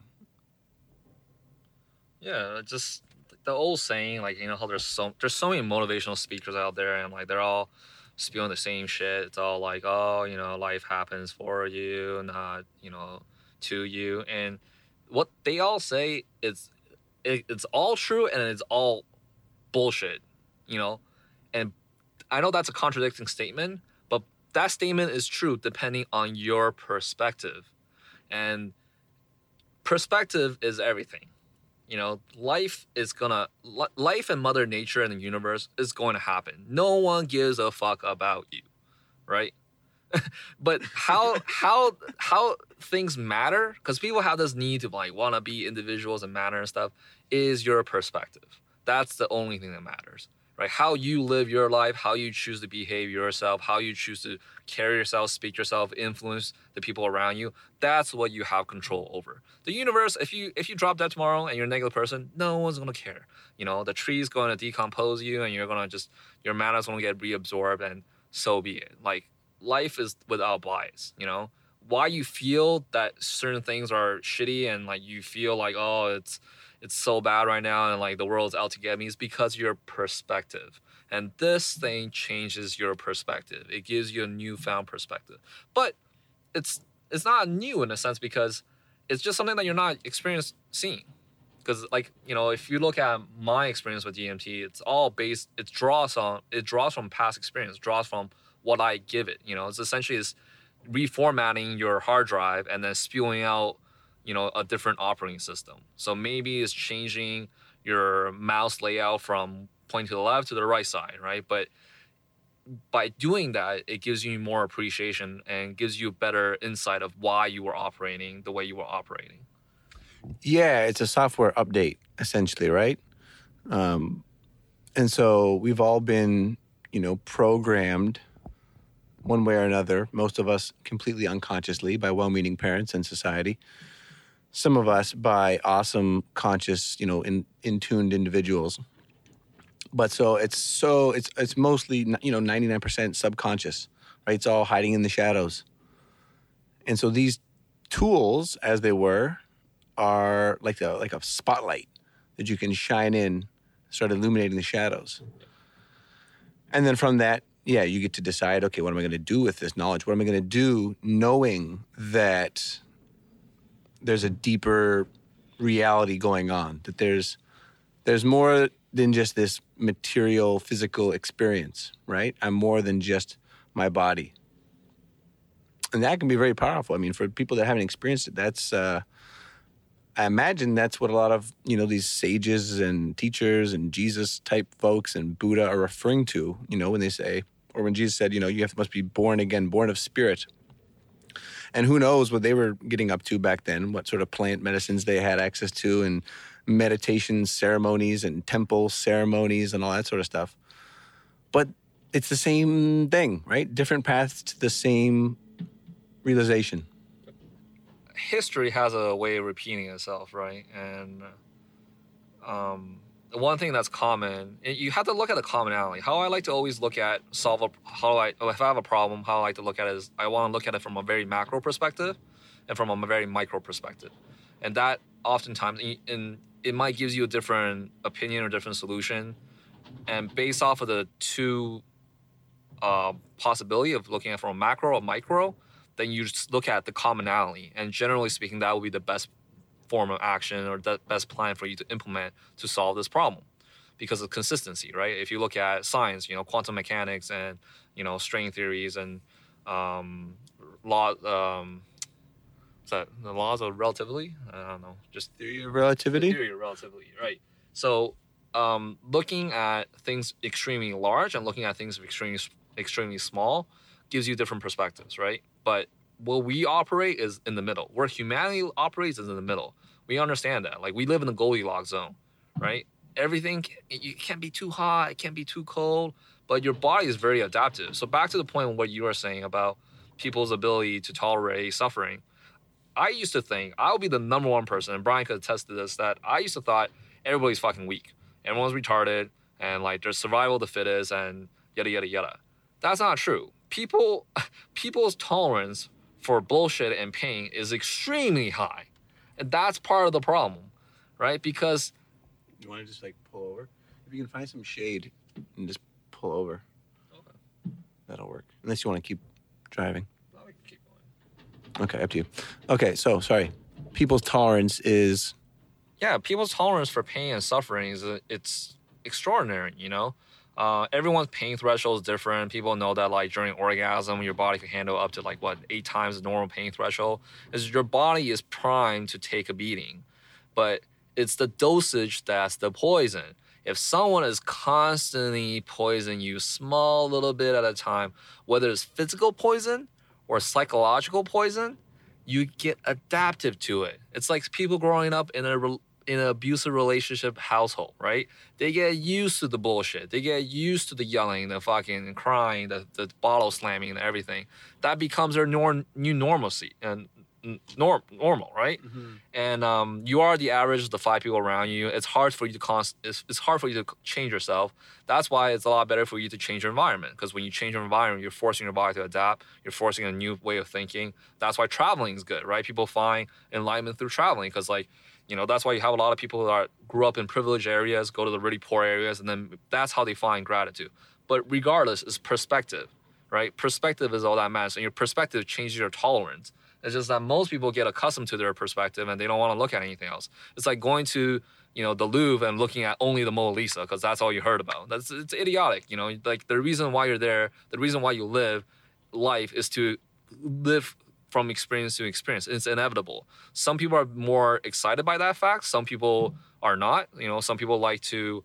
Yeah, just the old saying, like you know how there's so there's so many motivational speakers out there, and like they're all spewing the same shit. It's all like, oh, you know, life happens for you, not, you know, to you. And what they all say is it, it's all true and it's all bullshit you know, and I know that's a contradicting statement, but that statement is true depending on your perspective. And perspective is everything. You know, life is gonna, life and Mother Nature and the universe is going to happen. No one gives a fuck about you, right? but how how how things matter because people have this need to like want to be individuals and matter and stuff is your perspective that's the only thing that matters right? How you live your life, how you choose to behave yourself, how you choose to carry yourself, speak yourself, influence the people around you. That's what you have control over. The universe, if you if you drop dead tomorrow and you're a negative person, no one's gonna care. You know, the tree's to decompose you, and you're gonna just your mana's gonna get reabsorbed, and so be it. Like life is without bias. You know, why you feel that certain things are shitty and like you feel like oh it's it's so bad right now and like the world's out to get me is because your perspective. And this thing changes your perspective. It gives you a newfound perspective. But it's it's not new in a sense because it's just something that you're not experienced seeing. Because like, you know, if you look at my experience with DMT, it's all based it draws on it draws from past experience, draws from what I give it. You know, it's essentially is reformatting your hard drive and then spewing out you know a different operating system. So maybe it's changing your mouse layout from pointing to the left to the right side right? But by doing that it gives you more appreciation and gives you better insight of why you were operating the way you were operating. Yeah it's a software update essentially right? Um, and so we've all been you know programmed one way or another most of us completely unconsciously by well-meaning parents and society some of us by awesome, conscious, you know, in in tuned individuals. But so it's so it's it's mostly you know ninety nine percent subconscious, right? It's all hiding in the shadows. And so these tools, as they were, are like a like a spotlight that you can shine in, start illuminating the shadows. And then from that, yeah, you get to decide, okay, what am I going to do with this knowledge? What am I going to do knowing that there's a deeper reality going on that there's there's more than just this material physical experience right? I'm more than just my body. And that can be very powerful. I mean for people that haven't experienced it that's uh, i imagine that's what a lot of you know these sages and teachers and jesus type folks and buddha are referring to you know when they say or when jesus said you know you have, must be born again born of spirit and who knows what they were getting up to back then, what sort of plant medicines they had access to, and meditation ceremonies and temple ceremonies and all that sort of stuff. But it's the same thing, right? Different paths to the same realization. History has a way of repeating itself, right? And um, one thing that's common, you have to look at the commonality. How I like to always look at solve a how do I if I have a problem, how I like to look at it is I want to look at it from a very macro perspective and from a very micro perspective, and that oftentimes and it might gives you a different opinion or different solution, and based off of the two uh, possibility of looking at from a macro or micro, then you just look at the commonality, and generally speaking, that would be the best form of action or the best plan for you to implement to solve this problem because of consistency right? If you look at science you know quantum mechanics and you know string theories and um, law um, is that the laws of relativity i don't know just theory of relativity? Theory of relativity right. So um, looking at things extremely large and looking at things extremely extremely small gives you different perspectives right? But where we operate is in the middle. Where humanity operates is in the middle. We understand that. Like we live in the Goldilocks zone, right? Everything you can't be too hot, it can't be too cold, but your body is very adaptive. So back to the point of what you were saying about people's ability to tolerate suffering. I used to think I would be the number one person, and Brian could attest to this, that I used to thought everybody's fucking weak. Everyone's retarded, and like there's survival of the fittest, and yada yada yada. That's not true. People, people's tolerance for bullshit and pain is extremely high. And that's part of the problem, right? Because you want to just like pull over? If you can find some shade and just pull over, okay. that'll work. Unless you want to keep driving. No, we can keep. Okay, up to you. Okay, so sorry. People's tolerance is. Yeah, people's tolerance for pain and suffering is uh, it's extraordinary. You know, Uh, everyone's pain threshold is different. People know that like during orgasm, your body can handle up to like what eight times the normal pain threshold. Is your body is primed to take a beating, but it's the dosage that's the poison. If someone is constantly poisoning you, small little bit at a time, whether it's physical poison or psychological poison, you get adaptive to it. It's like people growing up in a in an abusive relationship household, right? They get used to the bullshit. They get used to the yelling, the fucking crying, the, the bottle slamming, and everything. That becomes their nor- new normalcy and norm normal, right? Mm-hmm. And um, you are the average of the five people around you. It's hard for you to const- it's, it's hard for you to change yourself. That's why it's a lot better for you to change your environment because when you change your environment, you're forcing your body to adapt. You're forcing a new way of thinking. That's why traveling is good, right? People find enlightenment through traveling because like you know that's why you have a lot of people that grew up in privileged areas, go to the really poor areas, and then that's how they find gratitude. But regardless, it's perspective, right? Perspective is all that matters, and your perspective changes your tolerance. It's just that most people get accustomed to their perspective and they don't want to look at anything else. It's like going to you know the Louvre and looking at only the Mona Lisa because that's all you heard about. That's it's idiotic. You know, like the reason why you're there, the reason why you live life is to live from experience to experience. It's inevitable. Some people are more excited by that fact. Some people are not. You know, some people like to,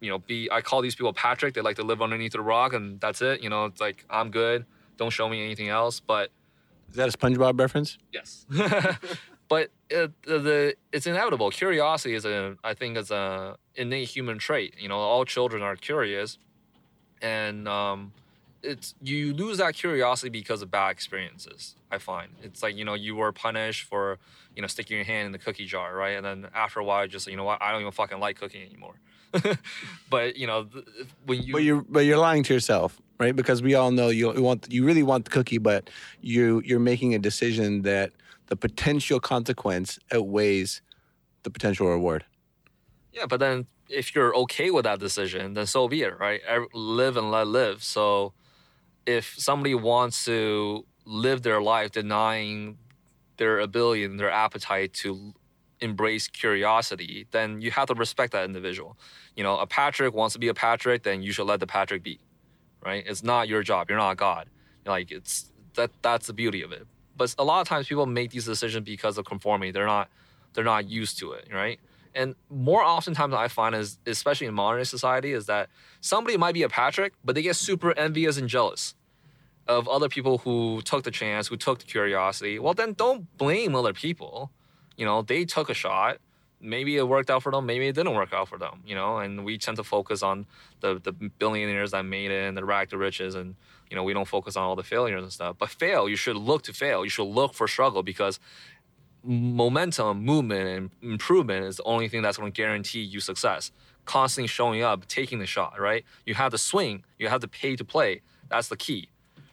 you know, be. I call these people Patrick. They like to live underneath the rock, and that's it. You know, it's like I'm good. Don't show me anything else. But is that a SpongeBob reference? Yes. but it, the it's inevitable. Curiosity is a I think is a innate human trait. You know, all children are curious, and um, it's you lose that curiosity because of bad experiences. I find it's like you know you were punished for you know sticking your hand in the cookie jar, right? And then after a while, just you know what, I don't even fucking like cooking anymore. but you know when you but you're but you're lying to yourself, right? Because we all know you want you really want the cookie, but you you're making a decision that the potential consequence outweighs the potential reward. Yeah, but then if you're okay with that decision, then so be it, right? Live and let live. So if somebody wants to live their life denying their ability and their appetite to embrace curiosity, then you have to respect that individual. You know, a Patrick wants to be a Patrick, then you should let the Patrick be, right? It's not your job. You're not God. Like it's that that's the beauty of it. But a lot of times people make these decisions because of conformity. They're not they're not used to it, right? And more oftentimes I find is especially in modern society is that somebody might be a Patrick, but they get super envious and jealous of other people who took the chance, who took the curiosity. Well, then don't blame other people. You know, they took a shot. Maybe it worked out for them, maybe it didn't work out for them, you know, and we tend to focus on the, the billionaires that made it and the rack to riches and you know, we don't focus on all the failures and stuff. But fail, you should look to fail. You should look for struggle because momentum, movement, and improvement is the only thing that's going to guarantee you success. Constantly showing up, taking the shot, right? You have to swing, you have to pay to play. That's the key,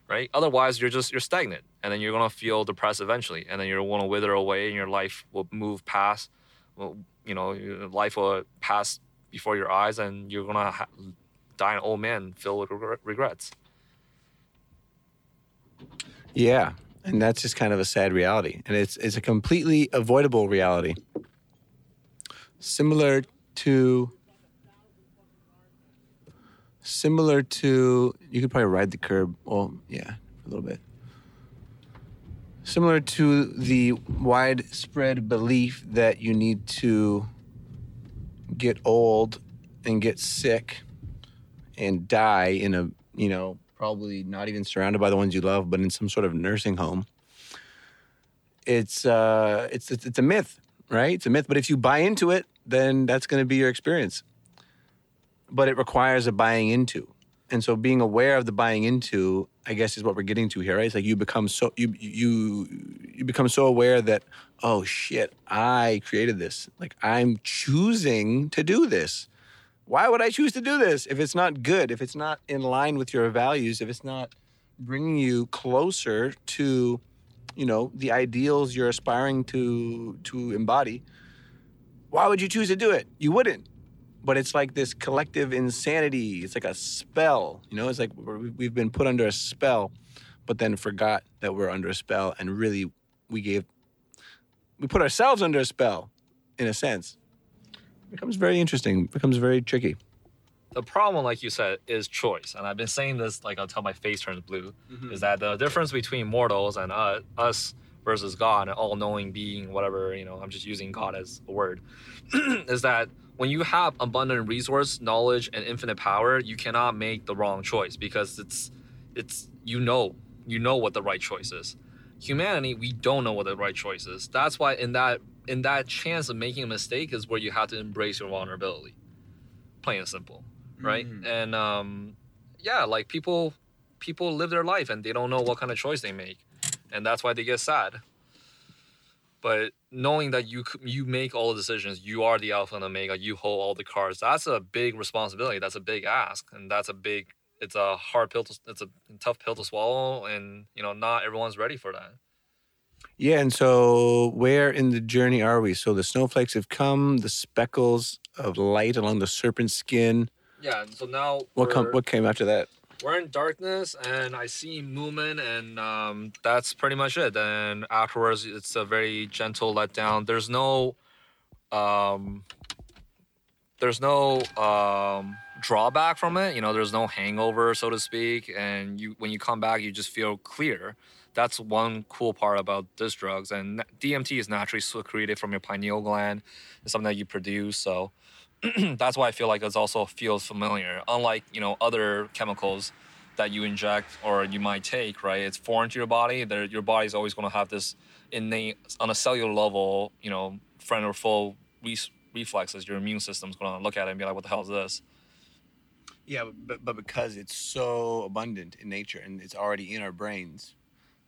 right? Otherwise, you're just you're stagnant, and then you're gonna feel depressed eventually, and then you're gonna wither away, and your life will move past. Well, you know, your life will pass before your eyes, and you're gonna ha- die an old man filled with regrets. Yeah, and that's just kind of a sad reality. And it's it's a completely avoidable reality. Similar to similar to you could probably ride the curb. Well yeah a little bit. Similar to the widespread belief that you need to get old and get sick and die in a you know probably not even surrounded by the ones you love, but in some sort of nursing home. It's uh, it's it's, it's a myth, right? It's a myth. But if you buy into it, then that's going to be your experience. But it requires a buying into, and so being aware of the buying into, I guess, is what we're getting to here, right? It's like you become so you you you become so aware that oh shit, I created this. Like I'm choosing to do this why would I choose to do this if it's not good, if it's not in line with your values, if it's not bringing you closer to, you know, the ideals you're aspiring to to embody? Why would you choose to do it? You wouldn't. But it's like this collective insanity. It's like a spell, you know. It's like we've been put under a spell, but then forgot that we're under a spell, and really, we gave, we put ourselves under a spell, in a sense becomes very interesting, becomes very tricky. the problem, like you said, is choice. And I've been saying this like until my face turns blue. Is that the difference between mortals and uh, us versus God, an all-knowing being, whatever you know? I'm just using God as a word. is that when you have abundant resource, knowledge, and infinite power, you cannot make the wrong choice because it's it's you know you know what the right choice is. Humanity, we don't know what the right choice is. That's why in that in that chance of making a mistake is where you have to embrace your vulnerability. Plain and simple, right? Mhm. And um, yeah, like people people live their life and they don't know what kind of choice they make, and that's why they get sad. But knowing that you you make all the decisions, you are the alpha and omega, you hold all the cards. That's a big responsibility. That's a big ask, and that's a big. It's a hard pill. To, it's a tough pill to swallow, and you know not everyone's ready for that. Yeah, and so where in the journey are we? So the snowflakes have come, the speckles of light along the serpent skin. Yeah, and so now What come? What came after that? we're in darkness and I see movement and um, that's pretty much it. And afterwards, it's a very gentle letdown. There's no, um, there's no um, drawback from it. You know, there's no hangover, so to speak. And you, when you come back, you just feel clear. That's one cool part about this drugs. And DMT is naturally secreted from your pineal gland. It's something that you produce. So that's why I feel like it also feels familiar. Unlike you know other chemicals that you inject or you might take, right? It's foreign to your body. There, your body's always going to have this innate, on a cellular level, you know, friend or foe re- reflexes. Your immune system's going to look at it and be like, "What the hell is this?" Yeah, but but because it's so abundant in nature and it's already in our brains,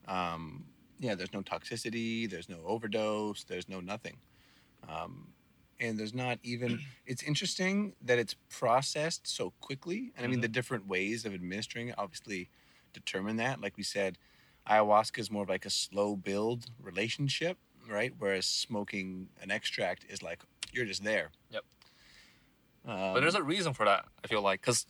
um, yeah, there's no toxicity, there's no overdose, there's no nothing, um, and there's not even. It's interesting that it's processed so quickly, and I mean the different ways of administering it obviously determine that. Like we said, ayahuasca is more of like a slow build relationship, right? Whereas smoking an extract is like you're just there. Yep. Um, But there's a reason for that. I feel like because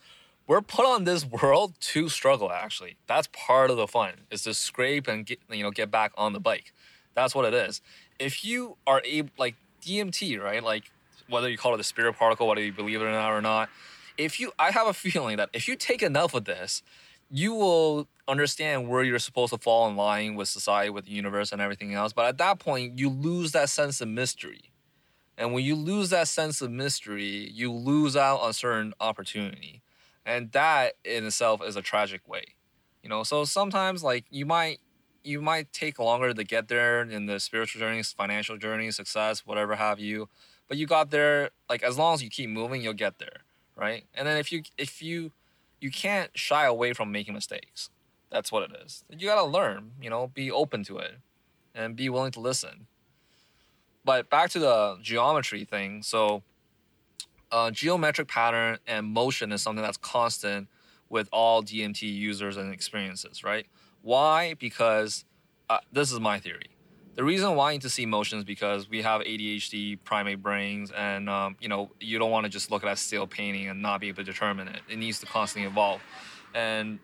we're put on this world to struggle. Actually, that's part of the fun is to scrape and get you know get back on the bike. That's what it is. If you are able, like DMT, right? Like whether you call it the spirit particle, whether you believe it or not or not. If you, I have a feeling that if you take enough of this, you will understand where you're supposed to fall in line with society, with the universe, and everything else. But at that point, you lose that sense of mystery. And when you lose that sense of mystery, you lose out on certain opportunity. And that in itself is a tragic way. You know, so sometimes like you might you might take longer to get there in the spiritual journeys, financial journey, success, whatever have you. But you got there like as long as you keep moving, you'll get there. Right. And then if you if you you can't shy away from making mistakes. That's what it is. You gotta learn, you know, be open to it and be willing to listen but back to the geometry thing so uh, geometric pattern and motion is something that's constant with all dmt users and experiences right why because uh, this is my theory the reason why you need to see motion is because we have ADHD, primate brains, and um, you know you don't want to just look at a still painting and not be able to determine it. It needs to constantly evolve, and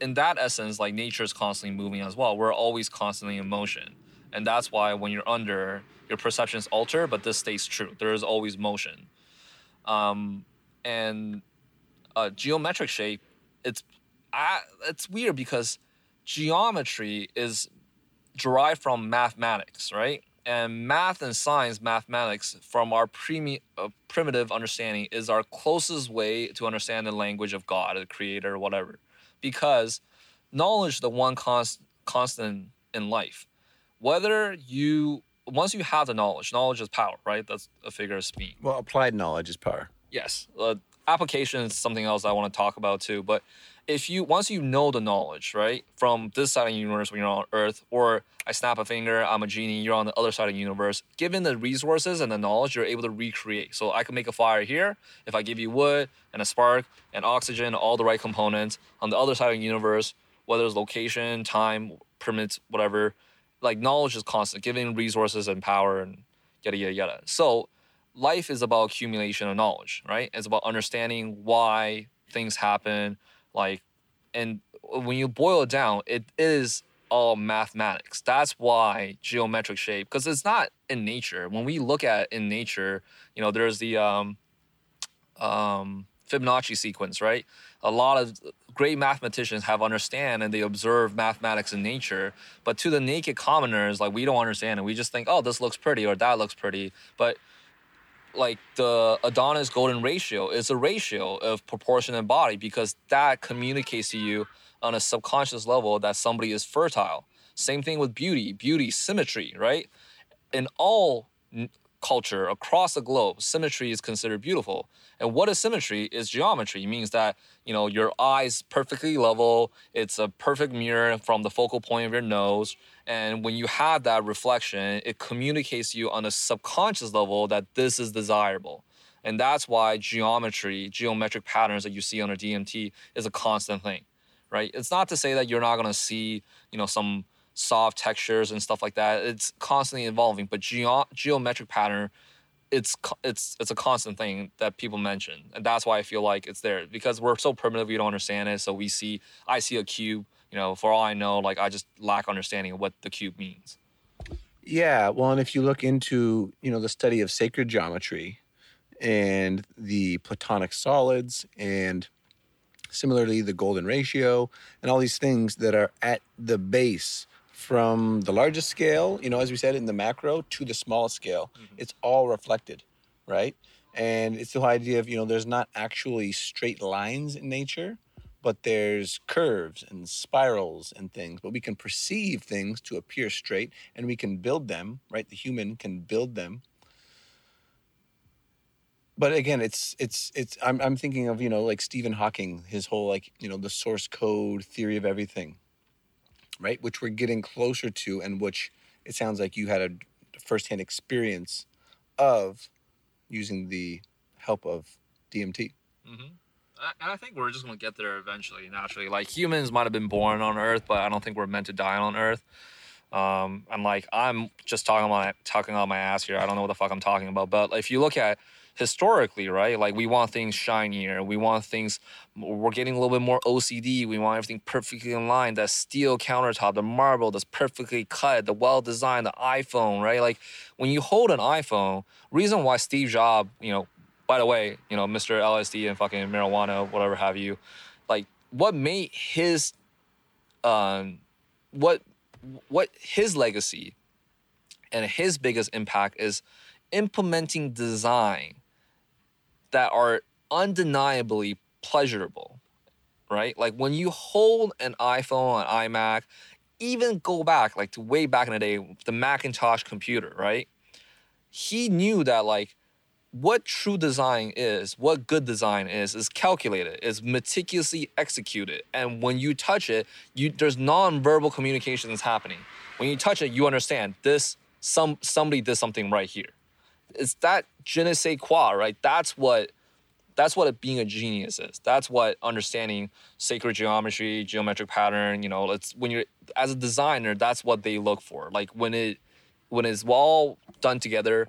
in that essence, like nature is constantly moving as well. We're always constantly in motion, and that's why when you're under, your perceptions alter, but this stays true. There is always motion, um, and uh, geometric shape. It's I, it's weird because geometry is derived from mathematics, right? And math and science, mathematics, from our primi- uh, primitive understanding, is our closest way to understand the language of God, the Creator, whatever. Because knowledge the one const- constant in life. Whether you, once you have the knowledge, knowledge is power, right? That's a figure of speech. well, applied knowledge is power. Yes, uh, application is something else I want to talk about too. But if you once you know the knowledge, right, from this side of the universe when you're on Earth, or I snap a finger, I'm a genie, you're on the other side of the universe. Given the resources and the knowledge, you're able to recreate. So I can make a fire here if I give you wood and a spark and oxygen, all the right components. On the other side of the universe, whether it's location, time, permits, whatever, like knowledge is constant, giving resources and power and yada yada yada. So life is about accumulation of knowledge, right? It's about understanding why things happen, like, and when you boil it down, it is all mathematics. That's why geometric shape, because it's not in nature. When we look at in nature, you know, there's the um, um, Fibonacci sequence, right? A lot of great mathematicians have understand and they observe mathematics in nature, but to the naked commoners, like we don't understand and We just think, oh, this looks pretty or that looks pretty, but like the Adonis golden ratio is a ratio of proportion and body because that communicates to you on a subconscious level that somebody is fertile. Same thing with beauty, beauty, symmetry, right? In all culture across the globe, symmetry is considered beautiful. And what is symmetry? Is geometry. It means that you know your eyes perfectly level. It's a perfect mirror from the focal point of your nose. And when you have that reflection, it communicates to you on a subconscious level that this is desirable. And that's why geometry, geometric patterns that you see on a DMT is a constant thing, right? It's not to say that you're not gonna see, you know, some soft textures and stuff like that. It's constantly evolving, but geo- geometric pattern, it's it's it's a constant thing that people mention, and that's why I feel like it's there because we're so primitive, we don't understand it. So we see, I see a cube, you know, for all I know, like I just lack understanding of what the cube means. Yeah, well, and if you look into you know the study of sacred geometry and the Platonic solids and similarly the golden ratio and all these things that are at the base from the largest scale, you know, as we said in the macro to the small scale, mm-hmm. it's all reflected, right? And it's the whole idea of, you know, there's not actually straight lines in nature, but there's curves and spirals and things. But we can perceive things to appear straight and we can build them, right? The human can build them. But again, it's it's it's I'm I'm thinking of, you know, like Stephen Hawking, his whole like, you know, the source code theory of everything right? Which we're getting closer to, and which it sounds like you had a firsthand experience of using the help of DMT. Mm-hmm. And I think we're just going to get there eventually, naturally. Like humans might have been born on Earth, but I don't think we're meant to die on Earth. Um, and like I'm just talking about talking on my ass here. I don't know what the fuck I'm talking about. But if you look at historically, right? Like we want things shinier. We want things. We're getting a little bit more OCD. We want everything perfectly in line. That steel countertop, the marble that's perfectly cut, the well designed, the iPhone, right? Like when you hold an iPhone, reason why Steve Jobs, you know, by the way, you know, Mr. LSD and fucking marijuana, whatever have you, like what made his, um, what, what his legacy and his biggest impact is implementing design that are undeniably pleasurable, right? Like when you hold an iPhone, an iMac, even go back like to way back in the day, the Macintosh computer, right? He knew that like what true design is, what good design is, is calculated, is meticulously executed. And when you touch it, you there's non-verbal communication that's happening. When you touch it, you understand this some somebody did something right here it's that je ne sais quoi, right? That's what that's what being a genius is. That's what understanding sacred geometry, geometric pattern, you know, it's when you're as a designer, that's what they look for. Like when it when it's all done together,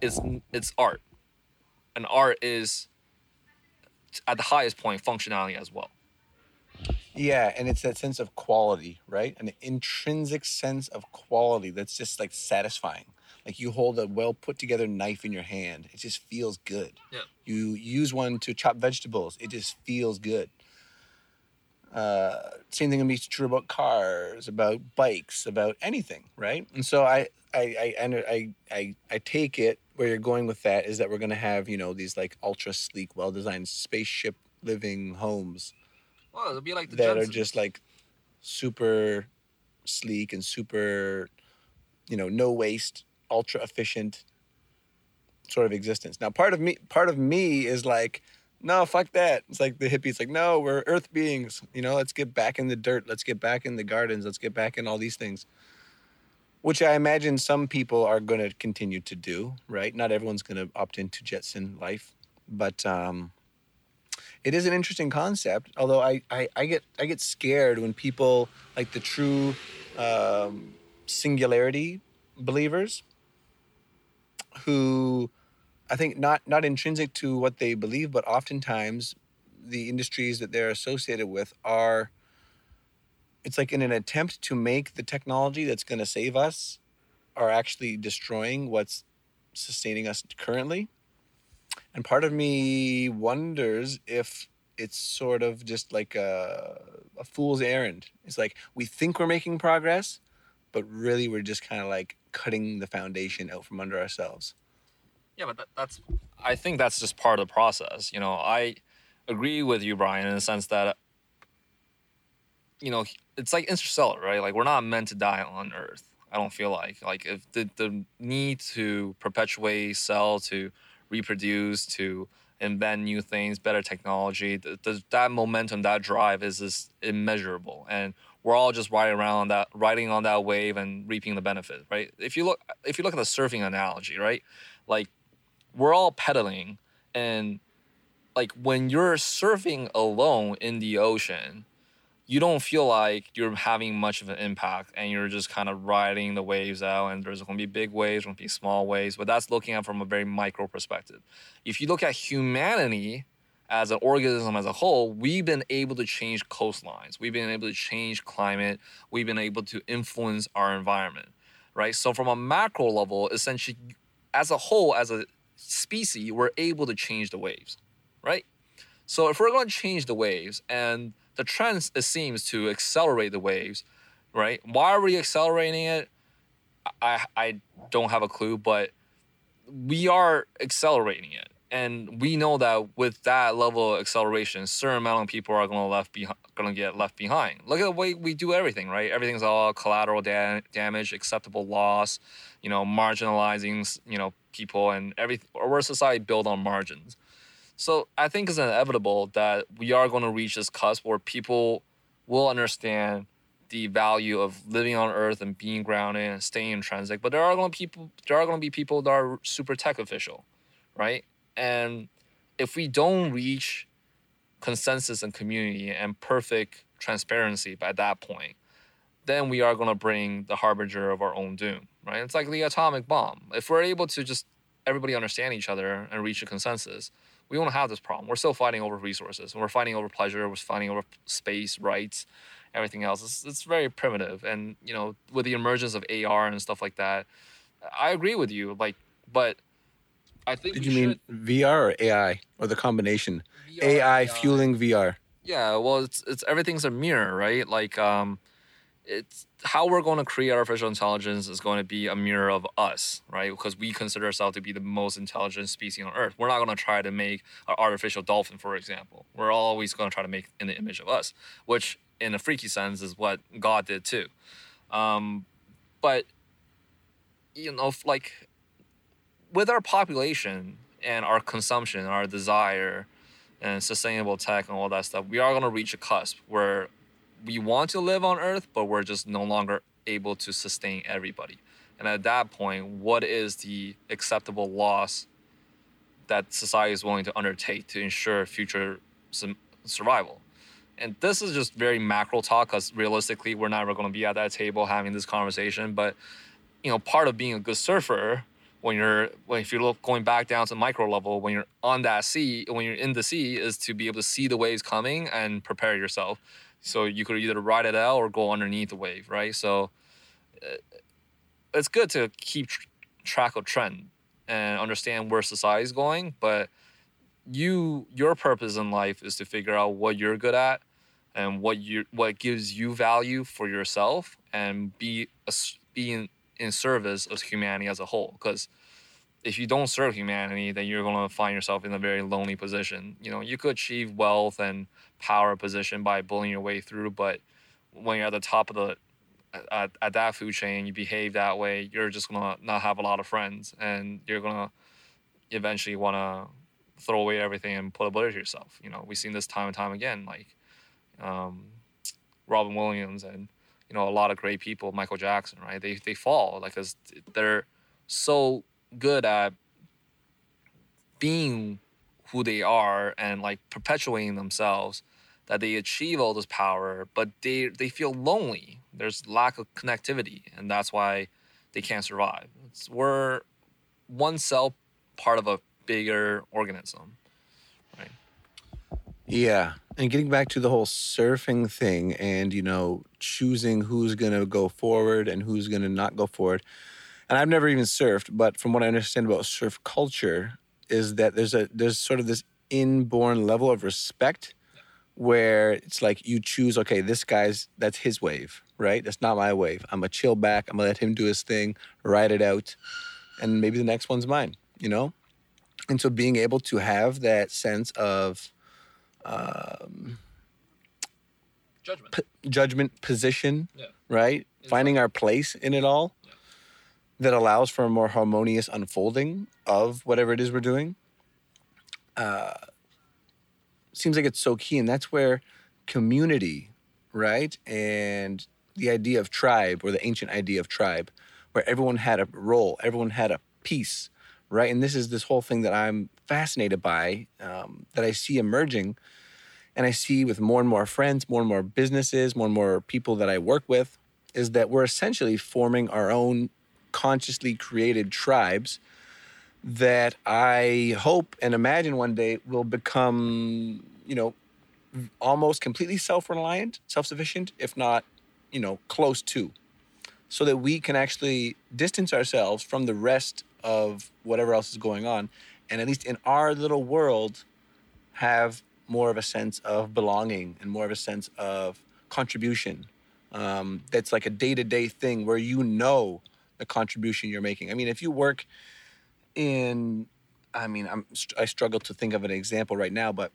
it's it's art. And art is at the highest point functionality as well. Yeah, and it's that sense of quality, right? An intrinsic sense of quality that's just like satisfying. Like you hold a well put together knife in your hand, it just feels good. Yeah. You use one to chop vegetables, it just feels good. Uh, same thing can be true about cars, about bikes, about anything, right? And so I, I, I, I, I, I take it where you're going with that is that we're gonna have you know these like ultra sleek, well designed spaceship living homes. Well, it'll be like the that are just like super sleek and super, you know, no waste ultra efficient sort of existence. Now, part of me, part of me is like, no, fuck that. It's like the hippies, like, no, we're earth beings. You know, let's get back in the dirt. Let's get back in the gardens. Let's get back in all these things. Which I imagine some people are going to continue to do, right? Not everyone's going to opt into Jetson life, but um, it is an interesting concept. Although I, I, I get I get scared when people like the true um, singularity believers who I think not not intrinsic to what they believe, but oftentimes the industries that they're associated with are it's like in an attempt to make the technology that's going to save us are actually destroying what's sustaining us currently And part of me wonders if it's sort of just like a, a fool's errand. It's like we think we're making progress, but really we're just kind of like cutting the foundation out from under ourselves. Yeah, but that, that's I think that's just part of the process. You know, I agree with you, Brian, in the sense that you know it's like interstellar, right? Like we're not meant to die on Earth. I don't feel like like if the the need to perpetuate, sell, to reproduce, to invent new things, better technology, the, the, that momentum, that drive is just immeasurable, and we're all just riding around that, riding on that wave and reaping the benefit, right? If you look, if you look at the surfing analogy, right, like we're all pedaling, and like when you're surfing alone in the ocean, you don't feel like you're having much of an impact and you're just kind of riding the waves out and there's going to be big waves going to be small waves but that's looking at from a very micro perspective. If you look at humanity as an organism as a whole we've been able to change coastlines. We've been able to change climate. We've been able to influence our environment right? So from a macro level essentially as a whole as a species we're able to change the waves right? So if we're going to change the waves and the trend it seems to accelerate the waves, right? Why are we accelerating it? I I don't have a clue, but we are accelerating it, and we know that with that level of acceleration, certain amount of people are gonna left behind, gonna get left behind. Look at the way we do everything, right? Everything's all collateral da- damage, acceptable loss, you know, marginalizing, you know, people, and everything. We're a society built on margins. So I think it's inevitable that we are going to reach this cusp where people will understand the value of living on Earth and being grounded and staying in transit. But there are going to people, there are going to be people that are super tech official, right? And if we don't reach consensus and community and perfect transparency by that point, then we are going to bring the harbinger of our own doom, right? It's like the atomic bomb. If we're able to just everybody understand each other and reach a consensus, we won't have this problem. We're still fighting over resources. And we're fighting over pleasure. We're fighting over space, rights, everything else. It's, it's very primitive. And, you know, with the emergence of AR and stuff like that, I agree with you. Like, but I think. Did you mean VR or AI or the combination? VR, AI, AI fueling VR. Yeah, well, it's it's everything's a mirror, right? Like, um, it's how we're going to create artificial intelligence is going to be a mirror of us, right? Because we consider ourselves to be the most intelligent species on Earth. We're not going to try to make an artificial dolphin, for example. We're always going to try to make in the image of us, which in a freaky sense is what God did too. Um, but you know, like with our population and our consumption, our desire, and sustainable tech and all that stuff, we are going to reach a cusp where we want to live on Earth, but we're just no longer able to sustain everybody. And at that point, what is the acceptable loss that society is willing to undertake to ensure future survival? And this is just very macro talk because realistically, we're never going to be at that table having this conversation. But you know, part of being a good surfer when you're when if you're going back down to micro level when you're on that sea when you're in the sea is to be able to see the waves coming and prepare yourself so you could either ride it out or go underneath the wave, right? So uh, it's good to keep tr- track of trend and understand where society is going. But you, your purpose in life is to figure out what you're good at and what you what gives you value for yourself and be a, be in, in service of humanity as a whole. Because if you don't serve humanity, then you're going to find yourself in a very lonely position. You know, you could achieve wealth and power position by bullying your way through. But when you're at the top of the at, at that food chain, you behave that way, you're just gonna not have a lot of friends, and you're gonna eventually want to throw away everything and put a bullet to yourself. You know, we've seen this time and time again, like um, Robin Williams and you know a lot of great people, Michael Jackson, right? They they fall like because they're so good at being who they are and like perpetuating themselves that they achieve all this power, but they they feel lonely. There's lack of connectivity, and that's why they can't survive. It's, we're one cell part of a bigger organism, right? Yeah, and getting back to the whole surfing thing, and you know, choosing who's gonna go forward and who's gonna not go forward. And I've never even surfed, but from what I understand about surf culture, is that there's a there's sort of this inborn level of respect where it's like you choose okay this guy's that's his wave right that's not my wave i'm gonna chill back i'm gonna let him do his thing ride it out and maybe the next one's mine you know and so being able to have that sense of um, Judgment. p- judgment position Yeah. right finding our place in it all Yeah. that allows for a more harmonious unfolding of whatever it is we're doing uh, seems like it's so key and that's where community right and the idea of tribe or the ancient idea of tribe where everyone had a role everyone had a piece right? And this is this whole thing that i'm fascinated by um, that i see emerging and i see with more and more friends more and more businesses more and more people that i work with is that we're essentially forming our own consciously created tribes that I hope and imagine one day will become, you know, almost completely self-reliant, self-sufficient, if not, you know, close to, so that we can actually distance ourselves from the rest of whatever else is going on, and at least in our little world, have more of a sense of belonging and more of a sense of contribution. Um, that's like a day-to-day thing where you know the contribution you're making. I mean, if you work in i mean i'm i struggle to think of an example right now but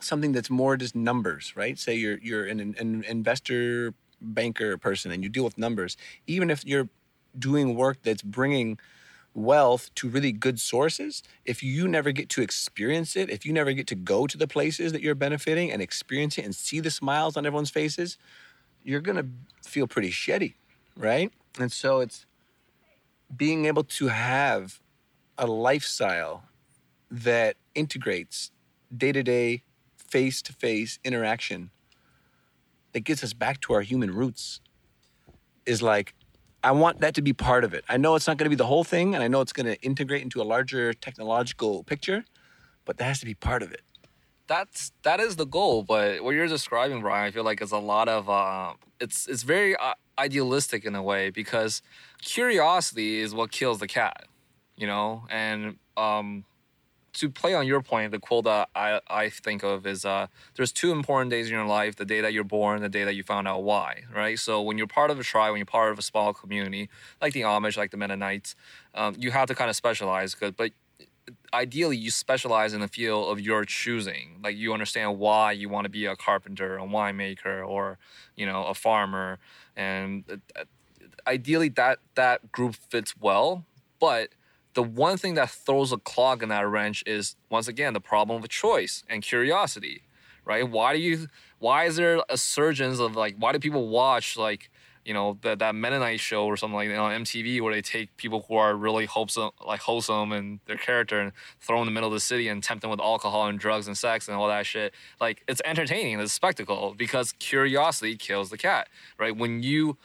something that's more just numbers right? Say you're you're an, an investor banker person and you deal with numbers. Even if you're doing work that's bringing wealth to really good sources if you never get to experience it if you never get to go to the places that you're benefiting and experience it and see the smiles on everyone's faces you're going to feel pretty shitty right? And so it's being able to have a lifestyle that integrates day to day, face to face interaction that gets us back to our human roots is like, I want that to be part of it. I know it's not going to be the whole thing, and I know it's going to integrate into a larger technological picture, but that has to be part of it. that's that is the goal but what you're describing brian i feel like is a lot of uh, it's it's very uh, idealistic in a way because curiosity is what kills the cat you know? And um to play on your point the quote that i i think of is uh there's two important days in your life the day that you're born the day that you found out why right? So when you're part of a tribe when you're part of a small community like the amish like the mennonites um, you have to kind of specialize but ideally you specialize in the field of your choosing. Like you understand why you want to be a carpenter a winemaker or you know a farmer and uh, ideally that that group fits well but the one thing that throws a clog in that wrench is once again the problem of choice and curiosity right why do you why is there a surgeons of like why do people watch like you know that that Mennonite show or something like that on MTV where they take people who are really wholesome like wholesome and their character and throw them in the middle of the city and tempt them with alcohol and drugs and sex and all that shit. Like it's entertaining, it's a spectacle because curiosity kills the cat, right? When you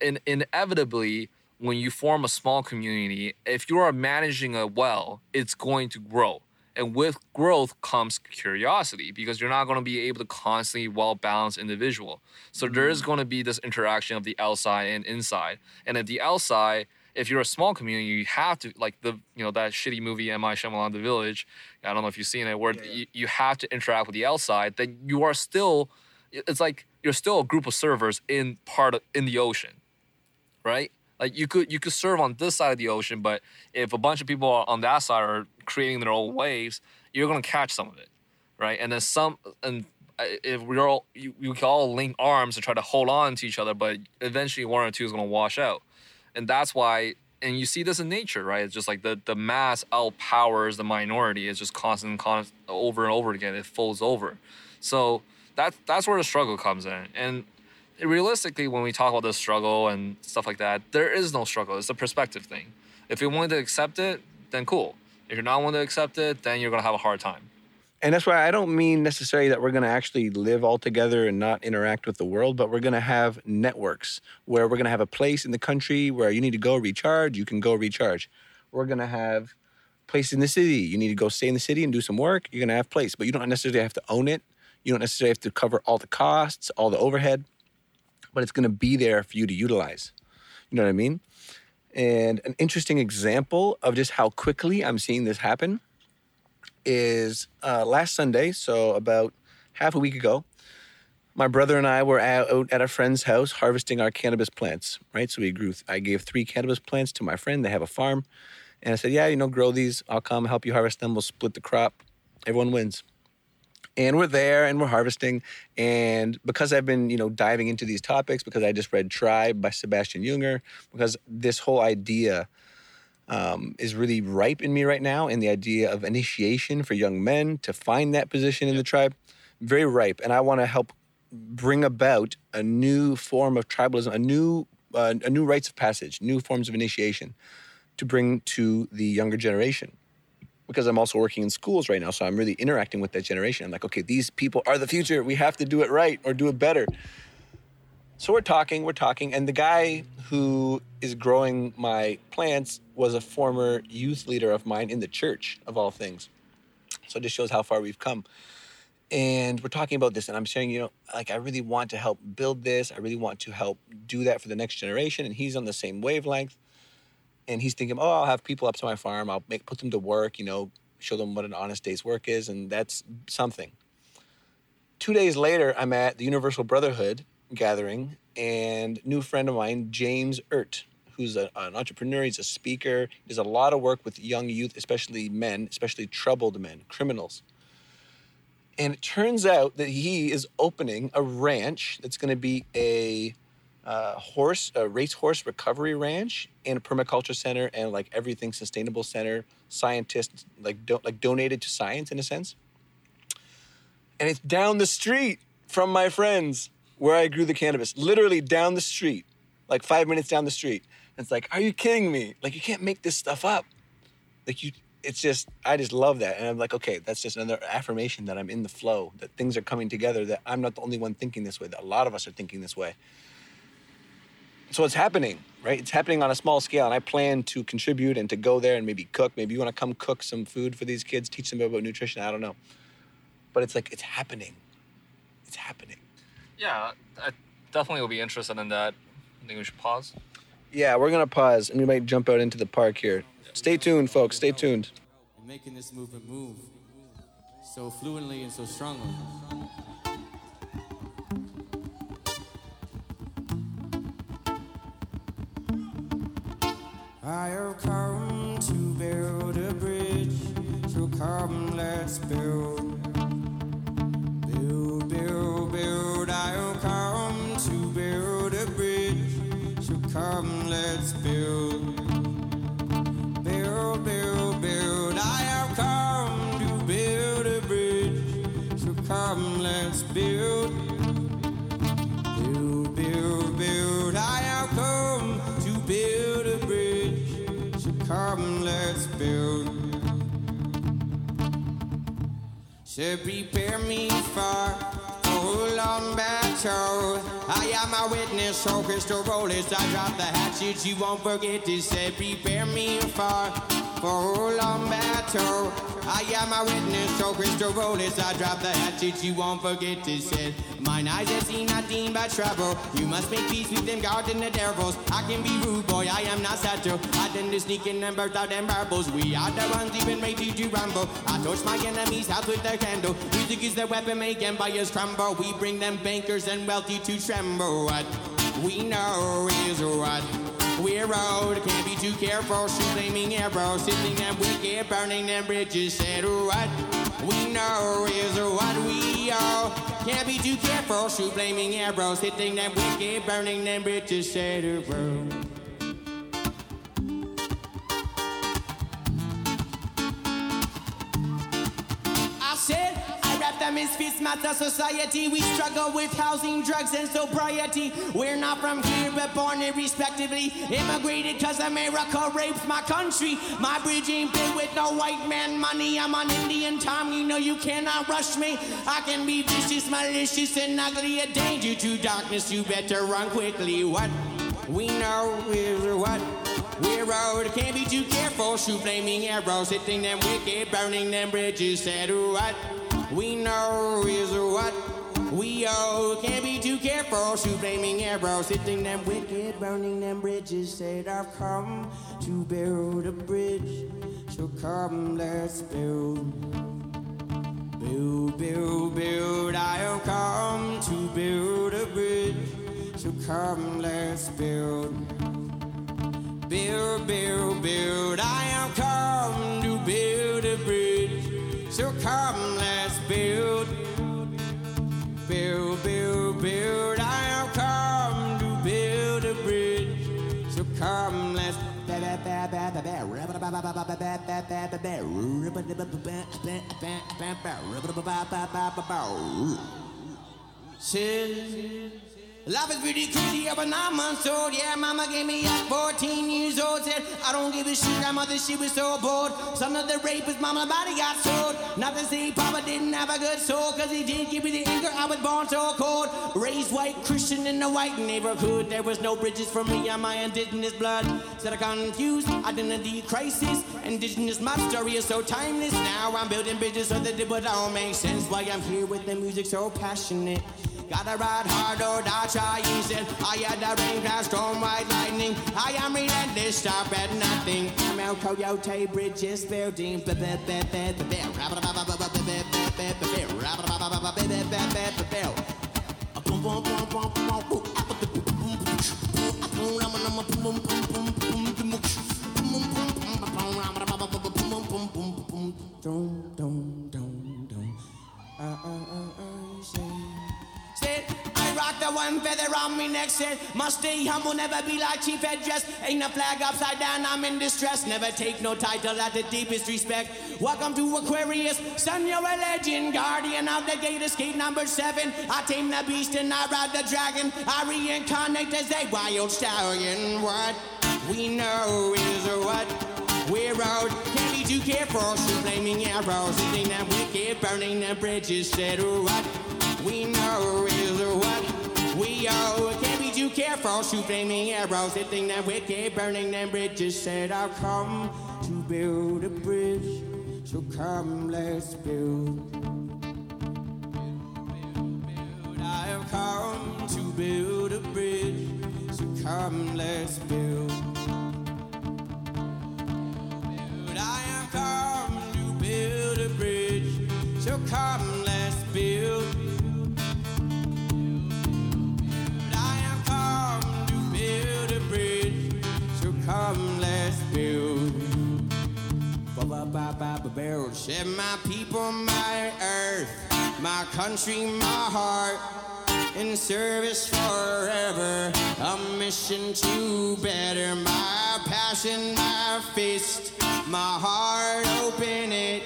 in, inevitably when you form a small community, if you are managing it well, it's going to grow. And with growth comes curiosity because you're not going to be able to constantly well balanced individual. So there is mm. going to be this interaction of the outside and inside. And at the outside, if you're a small community, you have to like the you know that shitty movie M. Night Shyamalan The Village. I don't know if you've seen it, where yeah. You, you have to interact with the outside. Then you are still, it's like you're still a group of servers in part of, in the ocean, right? Like you could you could serve on this side of the ocean, but if a bunch of people on that side are creating their own waves, you're gonna catch some of it, right? And then some and uh, if we're all you, you can all link arms and try to hold on to each other, but eventually one or two is gonna wash out, and that's why. And you see this in nature, right? It's just like the the mass outpowers the minority. It's just constant, constant over and over again. It folds over. So that's that's where the struggle comes in. And realistically, when we talk about the struggle and stuff like that, there is no struggle. It's a perspective thing. If you're willing to accept it, then cool. If you're not willing to accept it, then you're gonna have a hard time. And that's why I don't mean necessarily that we're going to actually live all together and not interact with the world, but we're going to have networks where we're going to have a place in the country where you need to go recharge, you can go recharge. We're going to have place in the city. You need to go stay in the city and do some work. You're going to have place, but you don't necessarily have to own it. You don't necessarily have to cover all the costs, all the overhead, but it's going to be there for you to utilize. You know what I mean? And an interesting example of just how quickly I'm seeing this happen is uh, last Sunday, so about half a week ago, my brother and I were out at a friend's house harvesting our cannabis plants, right? So we grew, I gave three cannabis plants to my friend. They have a farm. And I said, yeah, you know, grow these. I'll come help you harvest them. We'll split the crop. Everyone wins. And we're there and we're harvesting. And because I've been, you know, diving into these topics, because I just read Tribe by Sebastian Junger, because this whole idea um, is really ripe in me right now, and the idea of initiation for young men to find that position in the tribe, very ripe. And I want to help bring about a new form of tribalism, a new uh, a new rites of passage, new forms of initiation to bring to the younger generation. Because I'm also working in schools right now, so I'm really interacting with that generation. I'm like, okay, these people are the future. We have to do it right or do it better. So we're talking, we're talking, and the guy who is growing my plants was a former youth leader of mine in the church, of all things. So it just shows how far we've come and we're talking about this and i'm saying you know like i really want to help build this i really want to help do that for the next generation and he's on the same wavelength and he's thinking oh i'll have people up to my farm. I'll make put them to work you know show them what an honest day's work is and that's something. Two days later i'm at the universal brotherhood gathering and new friend of mine james ert who's a, an entrepreneur he's a speaker does a lot of work with young youth especially men especially troubled men criminals. And it turns out that he is opening a ranch that's going to be a uh, horse, a racehorse recovery ranch, and a permaculture center, and like everything sustainable center. Scientists like do, like donated to science in a sense. And it's down the street from my friends where I grew the cannabis. Literally down the street, like five minutes down the street. And it's like, are you kidding me? Like you can't make this stuff up. Like you, it's just I just love that, and I'm like, okay, that's just another affirmation that I'm in the flow, that things are coming together, that I'm not the only one thinking this way, that a lot of us are thinking this way. So it's happening, right? It's happening on a small scale, and I plan to contribute and to go there and maybe cook. Maybe you want to come cook some food for these kids, teach them about nutrition. I don't know, but it's like it's happening. It's happening. Yeah, I definitely will be interested in that. I think we should pause. Yeah, we're gonna pause, and we might jump out into the park here. Stay tuned, folks. Stay tuned. Making this movement move so fluently and so strongly. I have come to build a bridge, so come let's build. So prepare me for full on battle. I am a witness, so crystal rollers. I drop the hatchet, you won't forget to say, prepare me for full on battle. I am a witness, so crystal rollers. I drop the hatchet, you won't forget to say, mine eyes have seen nothing but trouble. You must make peace with them God and the devils. I can be rude, boy, I am not subtle. I tend to sneak in and birth out them bubbles. We are the ones even ready to rumble. I torch my enemies' house with their candle. Music is the weapon, make empires crumble. We bring them bankers and wealthy to tremble. What we know is what we're owed. Can't be too careful. Shoot flaming arrows, sitting them wicked, burning them bridges. Said what we know is what we owe. Can't be too careful. Shoot flaming arrows, hitting them wicked, burning them bridges. Said what. Rap misfits, matter society. We struggle with housing, drugs, and sobriety. We're not from here, but born here respectively. Immigrated cause America rapes my country. My bridge ain't built with no white man money. I'm on Indian time, you know you cannot rush me. I can be vicious, malicious, and ugly. A danger to darkness, you better run quickly. What we know is what we're out, can't be too careful. Shoot flaming arrows, hitting them wicked, burning them bridges. Said what we know is what we owe. Can't be too careful. Shoot flaming arrows, hitting them wicked, burning them bridges. Said I've come to build a bridge, so come let's build. Build, build, build, I have come to build a bridge. So come, let's build. Build, build, build, I have come to build a bridge. So come, Says, Life is pretty crazy, yeah, but nine months old. Yeah, mama gave me at 14 years old. Said, I don't give a shit, grandmother, she was so bored. Some of the rapist, mama, body got sold. Not to say Papa didn't have a good soul, cause he did give me the anger. I was born so cold. Raised white Christian in a white neighborhood. There was no bridges for me and my indigenous blood. Said I confused, identity crisis. Indigenous, my story is so timeless. Now I'm building bridges so that it would all make sense. Why I'm here with the music so passionate. Gotta ride hard or die trying. I had the rain crash, storm, white lightning. I am relentless, stop at nothing. I'm El Coyote Bridges building. Dum, dum, dum, dum. Uh, uh, uh, uh, say. Rock the one feather on me neck. Said, must stay humble, never be like chief headdress. Ain't a flag upside down, I'm in distress. Never take no title at the deepest respect. Welcome to Aquarius, son, you're a legend. Guardian of the gate, escape number seven. I tame the beast and I ride the dragon. I reincarnate as a wild stallion. What we know is what we're out. Can't be too careful, so blaming arrows. Hitting them wicked, burning the bridges. Said, what we know is what we owe. Can't be too careful, shoot flaming arrows, hitting them wicked, burning them bridges. Said I'll come to build a bridge, so come let's build. I have come to build a bridge, so come let's build. Said my people, my earth, my country, my heart, in service forever. A mission to better my passion, my fist, my heart, open it,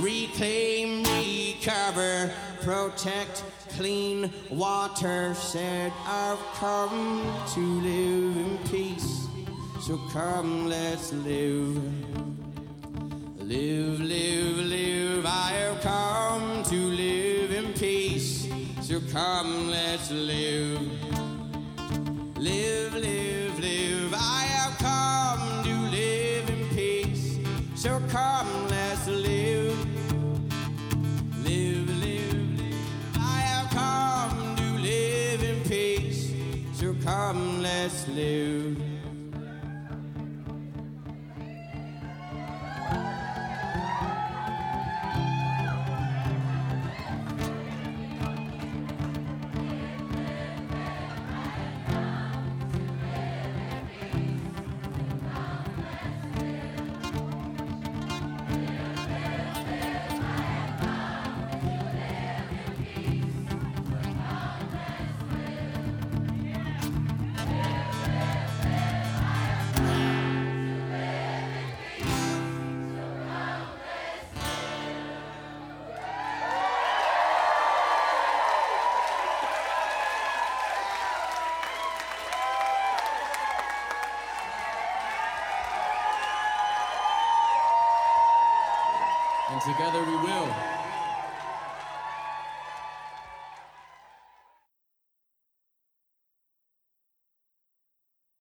reclaim, recover, protect, clean water. Said I've come to live in peace, so come let's live. Live, live, live, I have come to live in peace. So come, let's live. Live, live, live, I have come to live in peace. So come, let's live. Live, live, live, I have come to live in peace. So come, let's live.